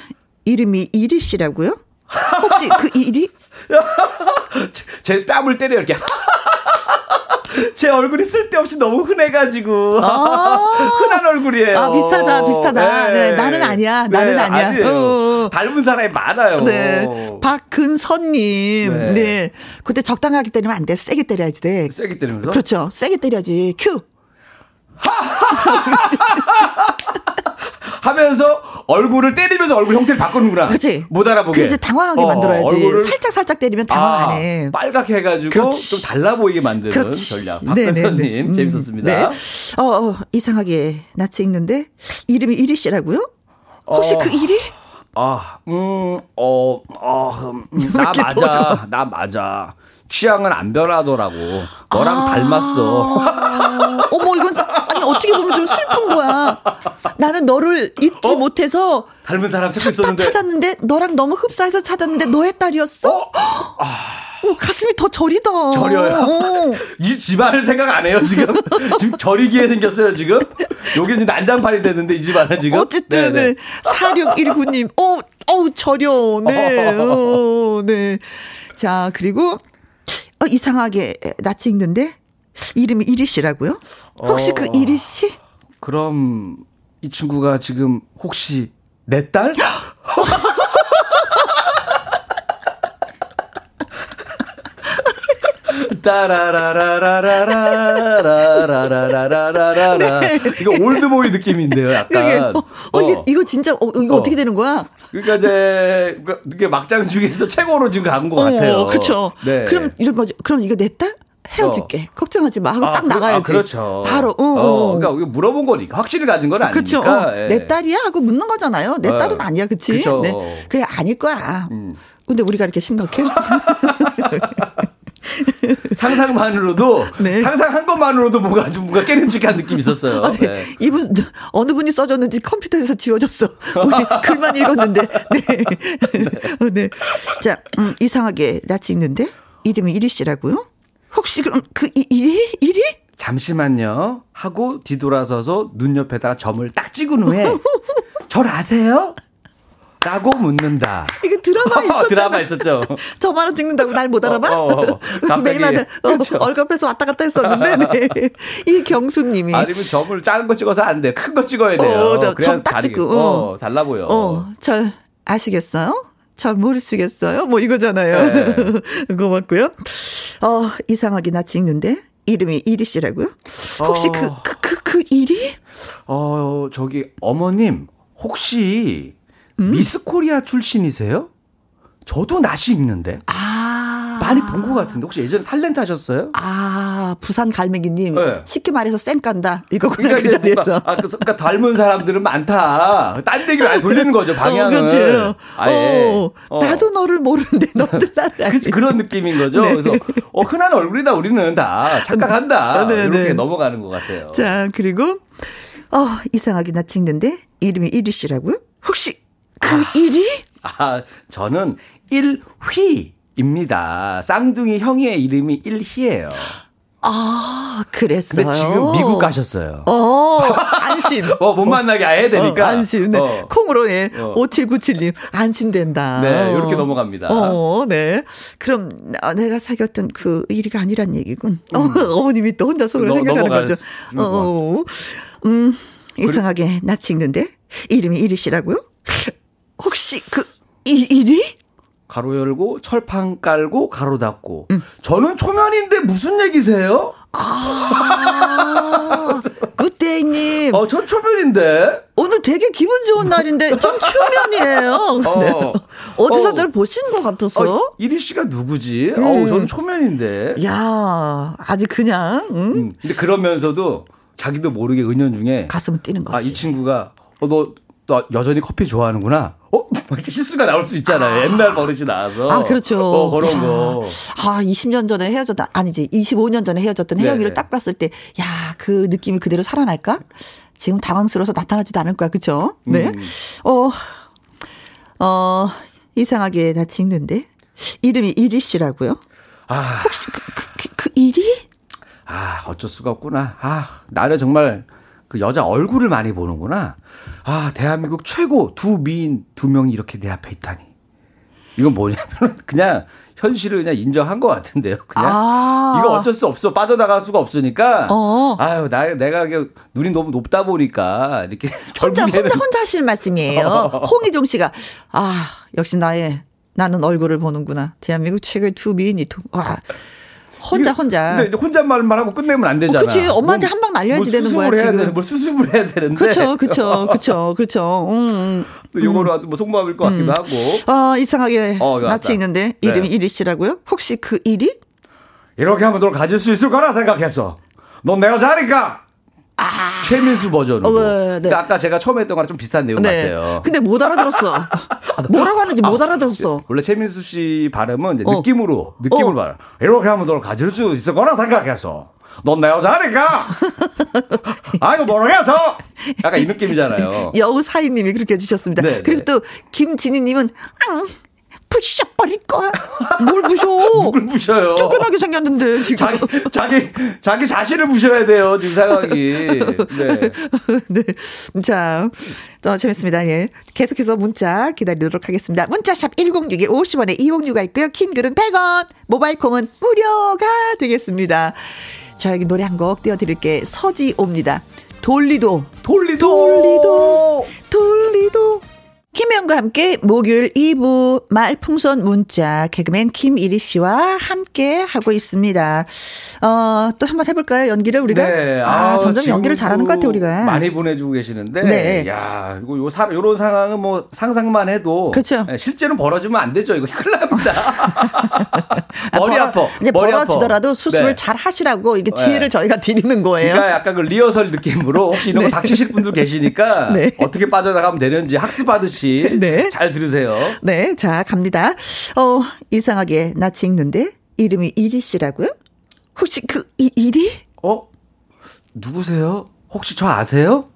이름이 이리 씨라고요? 혹시 그 이리? 제 뺨을 때려 이렇게. 제 얼굴이 쓸데없이 너무 흔해가지고 아. 흔한 얼굴이에요. 아, 비슷하다, 비슷하다. 네, 나는 아니야, 나는 아니야. 아니에요. 어, 어. 닮은 사람이 많아요. 네. 박근선님. 네. 네. 그때 적당하게 때리면 안 돼. 세게 때려야지 돼. 세게 때리면서. 그렇죠. 세게 때려야지. 큐. 하면서 얼굴을 때리면서 얼굴 형태를 바꾸는구나. 그치? 못 알아보게. 그래서 당황하게 어, 만들어야지. 얼굴을 살짝 살짝 때리면 당황 안 아, 해. 빨갛게 해가지고 그렇지. 좀 달라 보이게 만드는 그렇지. 전략. 네, 네, 박근선님 네. 재밌었습니다. 네. 어, 어, 이상하게 낯이 익는데 이름이 이리 씨라고요? 혹시 어. 그 일이? 아, 음, 어, 어, 음, 나 맞아, 나 맞아. 취향은 안 변하더라고. 너랑 닮았어. 아, 어머 이건 아니 어떻게 보면 좀 슬픈 거야. 나는 너를 잊지 어? 못해서 닮은 사람 찾고 있었는데. 찾았는데 너랑 너무 흡사해서 찾았는데 너의 딸이었어? 어? 어, 가슴이 더 저리다. 저려요. 어. 이 집안을 생각 안 해요, 지금? 지금 저리기에 생겼어요, 지금? 요게 이제 난장판이 됐는데, 이 집안은 지금? 어쨌든 네네. 네. 4619님. 어, 어우 저려. 네. 어, 네. 자, 그리고 어, 이상하게 낯이 익는데 이름이 이리 씨라고요? 혹시 그 어. 이리 씨? 그럼, 이 친구가 지금 혹시 내 딸? 따라라라라라라라라라라라 이거 올드보이 느낌인데요, 그게 약간. 어, 어, 이게, 이거 진짜 어, 이거 어. 어. 떻게 되는 거야? 그러니까 이제 이게 막장 중에서 최고로 지금 간것 같아요. 그렇죠. 네. 그럼 이런 거죠. 그럼 이거 내 딸? 헤어질게. 걱정하지 마. 하고 아, 딱 그- 나가야지. 아, 그렇죠. 바로. 어, 어, 어. 그러니까 물어본 거니까 확실히 가진 건 아니니까. 그렇죠. 어, 예. 내 딸이야 하고 묻는 거잖아요. 내 어. 딸은 아니야, 그치? 그쵸. 네. 그래 아닐 거야. 음. 근데 우리가 이렇게 심각해? 상상만으로도 네. 상상한 것만으로도 뭔가 좀 뭔가 깨름직한 느낌이 있었어요. 아니, 네. 이분 어느 분이 써줬는지 컴퓨터에서 지워졌어. 우리 글만 읽었는데. 네. 어, 네. 자, 음, 이상하게 낯이 익는데 이름이 이리 씨라고요? 혹시 그럼 그 이, 이리 이리? 잠시만요. 하고 뒤돌아서서 눈 옆에다가 점을 딱 찍은 후에 절 아세요? 라고 묻는다. 이거 드라마 있었잖아. 드라마 있었죠. 저만 원 찍는다고 날 못 알아봐? 어, 어, 어. 매일마다 어, 그렇죠. 얼굴에서 왔다 갔다 했었는데 네. 이 경수님이 아니면 점을 작은 거 찍어서 안 돼. 큰 거 찍어야 돼요. 어, 나 점딱. 찍고, 어, 어. 달라 보여. 어, 절 아시겠어요? 절 모르시겠어요? 뭐 이거잖아요. 네. 고맙고요. 어, 이상하게 낯이 익는데 이름이 이리 씨라고요? 혹시 어. 그, 그, 그, 그 이리? 어, 저기 어머님 혹시 음? 미스 코리아 출신이세요? 저도 낯이 익는데 아. 많이 본 것 같은데 혹시 예전에 탤런트 하셨어요? 아, 부산 갈매기님. 네. 쉽게 말해서 쌩 깐다. 이거구나, 그러니까 그 자리에서. 뭔가, 아, 그, 그러니까 닮은 사람들은 많다. 딴 얘기를 아예 돌리는 거죠 방향을. 어, 그렇지. 아예. 어, 어. 나도 너를 모르는데 너도 나를 알지. 그런 느낌인 거죠. 네. 그래서 어, 흔한 얼굴이다 우리는 다 착각한다. 네, 이렇게 네. 넘어가는 것 같아요. 자, 그리고, 어, 이상하게 나 찍는데, 이름이 이리 씨라고요? 혹시, 그 일이? 아, 저는 일휘입니다. 쌍둥이 형의 이름이 일희예요. 아, 그랬어요. 근데 지금 미국 가셨어요. 어, 안심. 어, 못 만나게 해야 되니까. 어, 안심. 네. 어. 콩으로, 예. 어. 5797님, 안심된다. 네, 요렇게 넘어갑니다. 어, 네. 그럼, 아, 내가 사귀었던 그 일이가 아니란 얘기군. 어, 어머님이 또 혼자 속으로 음. 너- 생각하는 거죠. 수 어, 음, 이상하게 나 찍는데, 이름이 이리씨라고요? 혹시 그, 이, 이리? 가로 열고 철판 깔고 가로 닫고. 음. 저는 초면인데 무슨 얘기세요? 아, 굿데이님. 어, 전 초면인데. 오늘 되게 기분 좋은 날인데 좀 추면이에요. 어. 어디서 어. 저를 보신 것 같았어? 어, 이리 씨가 누구지? 음. 어우, 저는 초면인데. 야, 아주 그냥 응? 음, 근데 그러면서도 자기도 모르게 은연 중에 가슴 뛰는 거지. 아, 이 친구가 어, 너, 너 여전히 커피 좋아하는구나. 어? 이렇게 실수가 나올 수 있잖아요. 옛날 버릇이 나와서. 아, 그렇죠. 어, 그런 야, 거. 아, 20년 전에 헤어졌다. 아니지. 25년 전에 헤어졌던 네네. 혜영이를 딱 봤을 때, 야, 그 느낌이 그대로 살아날까? 지금 당황스러워서 나타나지도 않을 거야. 그쵸? 네. 음. 어, 어, 이상하게 나 찍는데. 이름이 이리 씨라고요? 아, 혹시 그, 그, 그, 그 이리? 아, 어쩔 수가 없구나. 아, 나는 정말 그 여자 얼굴을 많이 보는구나. 아, 대한민국 최고 두 미인 두 명이 이렇게 내 앞에 있다니. 이건 뭐냐면 그냥 현실을 그냥 인정한 것 같은데요. 그냥 아. 이거 어쩔 수 없어 빠져나갈 수가 없으니까. 어. 아유 나 내가 눈이 너무 높다 보니까 이렇게 혼자 결국에는 혼자 혼자 하시는 말씀이에요. 홍희종 씨가 아 역시 나의 나는 얼굴을 보는구나. 대한민국 최고의 두 미인이 두- 와 혼자 혼자. 근데 혼잣말만 하고 끝내면 안 되잖아. 어, 그치. 엄마한테 뭐- 한방 날려야지 뭐 되는 거야, 수습을 해야 지금. 되는, 뭘 수습을 해야 되는데. 그렇죠, 그렇죠, 그렇죠, 그렇죠. 음, 또 요거로 뭐 속마음일 것 같기도 하고. 음. 어 이상하게 어, 낯이. 있는데 네. 이름이 이리 씨라고요? 혹시 그 일이? 이렇게 하면 널 가질 수 있을 거라 생각했어. 넌 내가 자니까. 최민수 버전으로. 어, 네, 네. 근데 아까 제가 처음 했던 거랑 좀 비슷한 내용 같아요. 근데 못 알아들었어. 뭐라고 하는지 못 알아들었어. 원래 최민수 씨 발음은 어. 느낌으로 느낌으로 어. 발음. 이렇게 하면 널 가질 수 있을 거라 생각했어. 넌내 여자니까. 아이고 모르겠어. 약간 이 느낌이잖아요. 여우 사이님이 그렇게 해주셨습니다. 네, 그리고 네. 또 김진희님은 앙, 부셔버릴 거야. 뭘 부셔? 누굴 부셔요? 쫓겨나게 생겼는데 지금. 자기 자기 자기 자신을 부셔야 돼요 지금 상황이. 네. 네. 자, 어, 재밌습니다. 예. 계속해서 문자 기다리도록 하겠습니다. 문자샵 1061 50원에 이용료가 있고요. 킹글은 100원, 모바일 콩은 무료가 되겠습니다. 자, 여기 노래 한 곡 띄워드릴게. 서지옵니다. 돌리도, 돌리도 돌리도, 돌리도. 김혜영과 함께 목요일 2부 말풍선 문자 개그맨 김일희 씨와 함께 하고 있습니다. 어, 또 한번 해볼까요? 연기를 우리가? 네. 아, 점점 지금 연기를 잘하는 것 같아, 우리가. 많이 보내주고 계시는데. 네. 야, 이거 요 사, 요런 상황은 뭐 상상만 해도. 그쵸. 네, 실제로 벌어지면 안 되죠. 이거 큰일 납니다. 머리 벌어- 아파. 이제 머리 벌어지더라도 아파. 수습을 네. 잘 하시라고 이게 지혜를 네. 저희가 드리는 거예요. 그러니까 약간 그 리허설 느낌으로 혹시 이런 거 닥치실 분들 계시니까 네. 어떻게 빠져나가면 되는지 학습하듯이 네. 잘 들으세요. 네, 자, 갑니다. 어, 이상하게 낯이 익는데 이름이 이리 씨라고요? 혹시 그 이, 이리? 어? 누구세요? 혹시 저 아세요?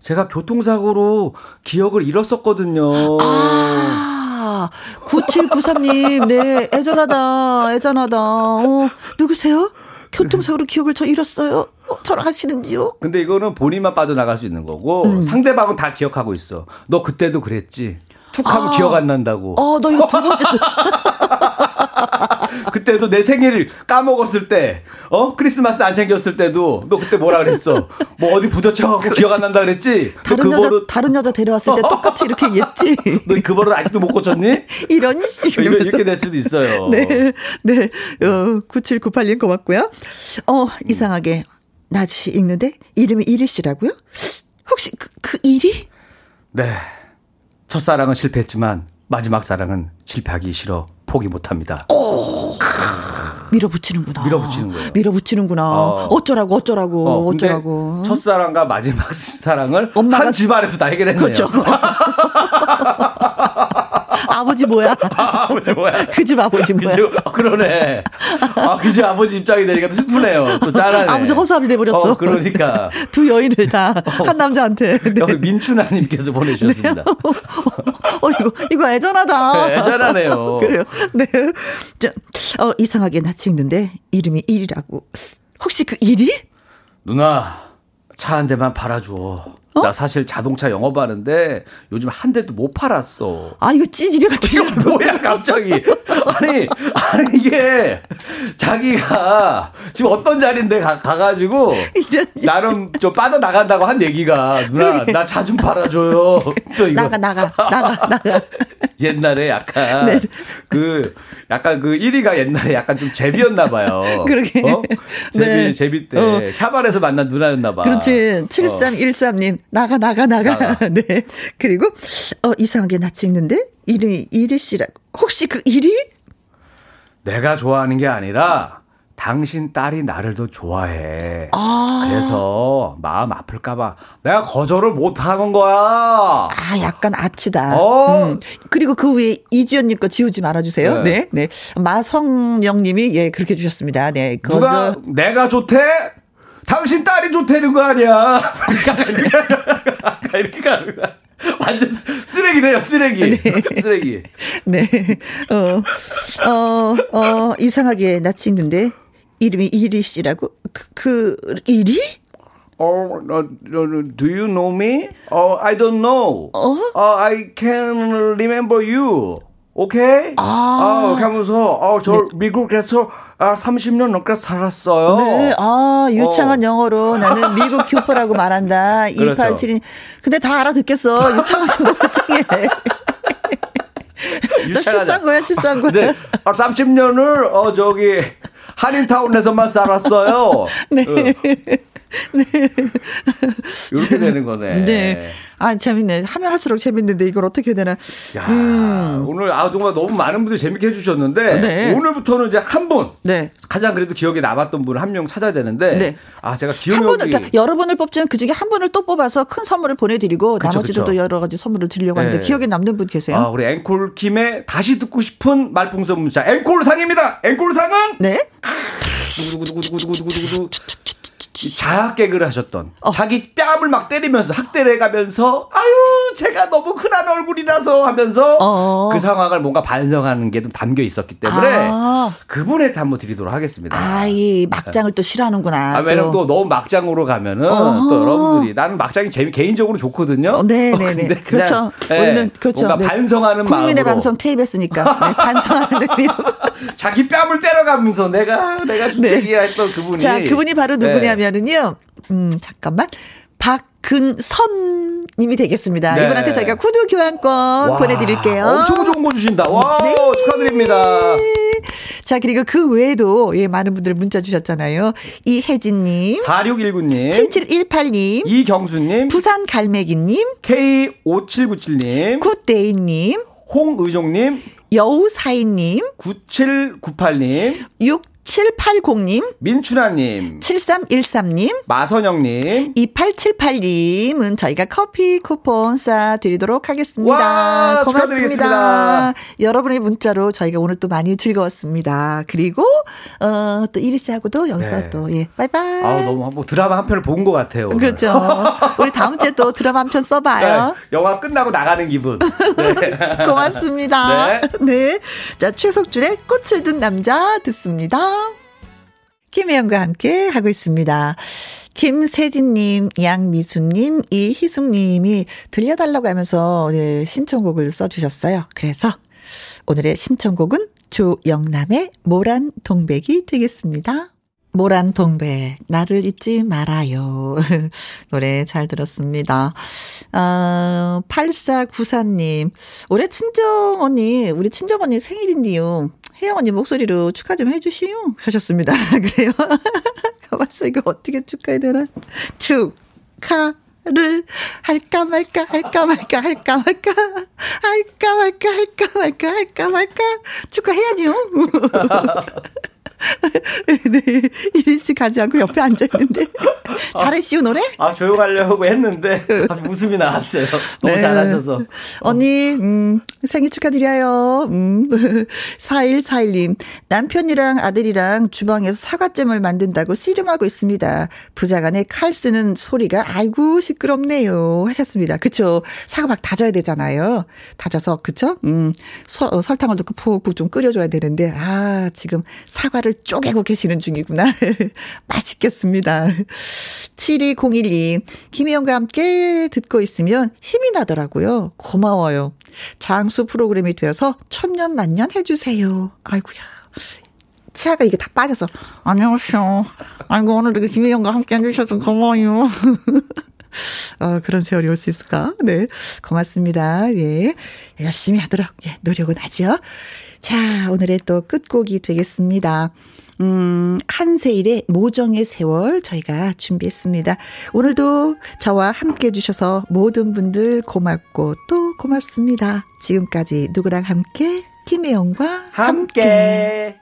제가 교통사고로 기억을 잃었었거든요. 아, 9793님, 네, 애절하다, 애잔하다. 어, 누구세요? 교통사고로 기억을 저 잃었어요. 어, 저랑 하시는지요? 근데 이거는 본인만 빠져나갈 수 있는 거고 음. 상대방은 다 기억하고 있어. 너 그때도 그랬지. 툭 하면 아. 기억 안 난다고. 어, 너 이거 두 번째. 그때도 내 생일 까먹었을 때, 어? 크리스마스 안 챙겼을 때도 너 그때 뭐라 그랬어? 뭐 어디 부딪혀갖고 기억 안 난다 그랬지? 너 다른 그 여자, 버릇, 다른 여자 데려왔을 때 똑같이 이렇게 얘기했지. 너 그 버릇 아직도 못 고쳤니? 이런 식으로. 이렇게, 이렇게 될 수도 있어요. 네, 네. 어, 9798님 고맙고요. 어, 이상하게 낯이 읽는데 이름이 이리 씨라고요? 혹시 그, 그 이리? 네. 첫사랑은 실패했지만 마지막 사랑은 실패하기 싫어 포기 못합니다. 밀어붙이는구나. 밀어붙이는 거예요. 밀어붙이는구나. 어. 어. 쩌라고 어쩌라고, 어, 어쩌라고. 첫사랑과 마지막 사랑을 엄마가- 한 집안에서 다 해결했네요. 그렇죠. 아버지 뭐야? 아 버지 뭐야? 그 집 아버지 뭐야? 그죠? 아, 그러네. 아, 그 집 아버지 입장이 되니까 또 슬프네요. 또 짠하네. 아버지 허수아비 돼버렸어. 어, 그러니까. 두 여인을 다 한 남자한테. 네. 여기 민춘아님께서 보내주셨습니다. 어, 이거, 이거 애전하다. 네, 애전하네요. 그래요. 네. 자, 어, 이상하게 낯이 익는데, 이름이 일이라고. 혹시 그 일이? 누나, 차 한 대만 팔아줘. 어? 나 사실 자동차 영업하는데 요즘 한 대도 못 팔았어. 아, 이거 찌질이 같은 이거 뭐야 갑자기 아니 아니 이게 자기가 지금 어떤 자리인데 가, 가가지고 나름 좀 빠져 나간다고 한 얘기가 누나 나 차 좀 팔아줘요 또 이거 나가, 나가, 나가, 나가. 옛날에 약간 네. 그 약간 그 1위가 옛날에 약간 좀 제비였나 봐요 그러게. 어? 제비 네. 제비 때 어. 캬바레에서 만난 누나였나 봐 그렇지. 어. 7313님, 나가, 나가, 나가. 네. 그리고, 어, 이상하게 낯이 익는데, 이름이 이리 씨라고. 혹시 그 일이? 내가 좋아하는 게 아니라 당신 딸이 나를 더 좋아해. 아. 그래서 마음 아플까봐 내가 거절을 못 하는 거야. 아, 약간 아치다. 어. 음. 그리고 그 위에 이지연님 거 지우지 말아주세요. 네. 네. 네. 마성영님이 예, 그렇게 주셨습니다. 네. 누가 거절. 내가 좋대? 당신 딸이 좋다는 거 아니야. 이렇게 가는 거야. 완전 쓰- 쓰레기네요, 쓰레기. 쓰레기. 네. 어, 어, 어, 이상하게 낯이 익는데, 이름이 이리 씨라고? 그, 그, 이리? Oh, no, do you know me? Oh, I don't know. 어? Oh, I can remember you. 오케이. 아. 이렇게 하면서, 어, 저 미국에서 아, 30년 넘게 살았어요. 네, 아, 유창한 어. 영어로 나는 미국 교포라고 말한다. 그렇죠. 287이. 근데 다 알아듣겠어. 유창한 영어 어떻게 너 실수한 거야, 실수한 거야. 네. 아, 30년을, 어, 저기, 한인타운에서만 살았어요. 네. 이렇게 되는 거네. 네. 아, 재밌네. 하면 할수록 재밌는데 이걸 어떻게 되나. 야, 오늘 아 정말 너무 많은 분들이 재밌게 해주셨는데 음. 네. 오늘부터는 이제 한 분 네. 가장 그래도 기억에 남았던 분한명 찾아야 되는데 네. 아 제가 한 기억력이 분을, 그러니까 여러 분을 뽑지만 그 중에 한 분을 또 뽑아서 큰 선물을 보내드리고 그쵸, 나머지도. 또 여러 가지 선물을 드리려고 하는데 네. 기억에 남는 분 계세요? 아, 우리 앵콜 킴의 다시 듣고 싶은 말풍선 문자 앵콜 상입니다. 앵콜 상은 네? 두구두구두구두구두구두구두구 이 자학 개그를 하셨던 어. 자기 뺨을 막 때리면서 학대를 해가면서 아유 제가 너무 흔한 얼굴이라서 하면서 어. 그 상황을 뭔가 반성하는 게 좀 담겨 있었기 때문에 아. 그분한테 한번 드리도록 하겠습니다. 아이, 막장을 또 싫어하는구나. 아, 왜냐면 또. 또 너무 막장으로 가면은 어허. 또 여러분들이 나는 막장이 재미 개인적으로 좋거든요. 어, 네, 어, 네, 네. 근데 그냥, 그렇죠. 예, 우리는 그렇죠. 뭔가 네. 반성하는 국민의 마음으로 방송 KBS니까 네, 반성하는 의미로. 자기 뺨을 때려가면서 내가 내가 주책이야 했던 그분이 자, 그분이 바로 네. 누구냐면 은요. 음, 잠깐만. 박근선 님이 되겠습니다. 네. 이분한테 저희가 구두 교환권 와, 보내드릴게요. 엄청 좋은 거 주신다. 와 네. 축하드립니다. 자, 그리고 그 외에도 예, 많은 분들 문자 주셨잖아요. 이혜진님, 4619님, 7718님, 이경수님, 부산 갈매기님, K5797님, 굿데이님, 홍의종님, 여우사이님, 9798님, 6780님, 민춘아님, 7313님, 마선영님, 2878님은 저희가 커피 쿠폰 쏴드리도록 하겠습니다. 와, 고맙습니다. 축하드리겠습니다. 여러분의 문자로 저희가 오늘 또 많이 즐거웠습니다. 그리고, 어, 또 이리 씨하고도 여기서 네. 또, 예, 바이바이. 아 너무 뭐 드라마 한 편을 본 것 같아요. 오늘. 그렇죠. 우리 다음 주에 또 드라마 한 편 써봐요. 네, 영화 끝나고 나가는 기분. 네. 고맙습니다. 네. 자, 최석준의 꽃을 든 남자 듣습니다. 김혜영과 함께 하고 있습니다. 김세진님, 양미수님, 이희숙님이 들려달라고 하면서 네, 신청곡을 써주셨어요. 그래서 오늘의 신청곡은 조영남의 모란 동백이 되겠습니다. 모란 동백, 나를 잊지 말아요. 노래 잘 들었습니다. 아, 8494님, 올해 친정 언니, 우리 친정 언니 생일인데요. 혜영 언니 목소리로 축하 좀 해주시오. 하셨습니다. 그래요. 가만있어, 이거 어떻게 축하해야 되나? 축하 를 할까 말까, 할까 말까, 할까 말까, 할까 말까, 할까 말까, 할까 말까, 축하해야죠. 네, 이리 씨 가지 않고 옆에 앉아 있는데. 잘했시오, 노래? 아 조용하려고 했는데 갑자기 웃음이 나왔어요. 너무 네. 잘하셔서. 언니, 음, 생일 축하드려요. 음. 4141님, 남편이랑 아들이랑 주방에서 사과잼을 만든다고 씨름하고 있습니다. 부자간에 칼 쓰는 소리가 아이고 시끄럽네요. 하셨습니다. 그쵸. 사과 막 다져야 되잖아요. 다져서, 그쵸? 음, 서, 어, 설탕을 넣고 푹푹 좀 끓여줘야 되는데, 아, 지금 사과를 쪼개고 계시는 중이구나. 맛있겠습니다. 7201님, 김혜영과 함께 듣고 있으면 힘이 나더라고요. 고마워요. 장수 프로그램이 되어서 천년 만년 해주세요. 아이고야. 치아가 이게 다 빠져서 안녕하세요. 아이고 오늘도 그 김혜영과 함께 해주셔서 고마워요. 어, 그런 세월이 올 수 있을까? 네. 고맙습니다. 예. 열심히 하도록, 예, 노력은 하죠. 자, 오늘의 또 끝곡이 되겠습니다. 음, 한세일의 모정의 세월 저희가 준비했습니다. 오늘도 저와 함께 해주셔서 모든 분들 고맙고 또 고맙습니다. 지금까지 누구랑 함께? 김혜영과 함께. 함께.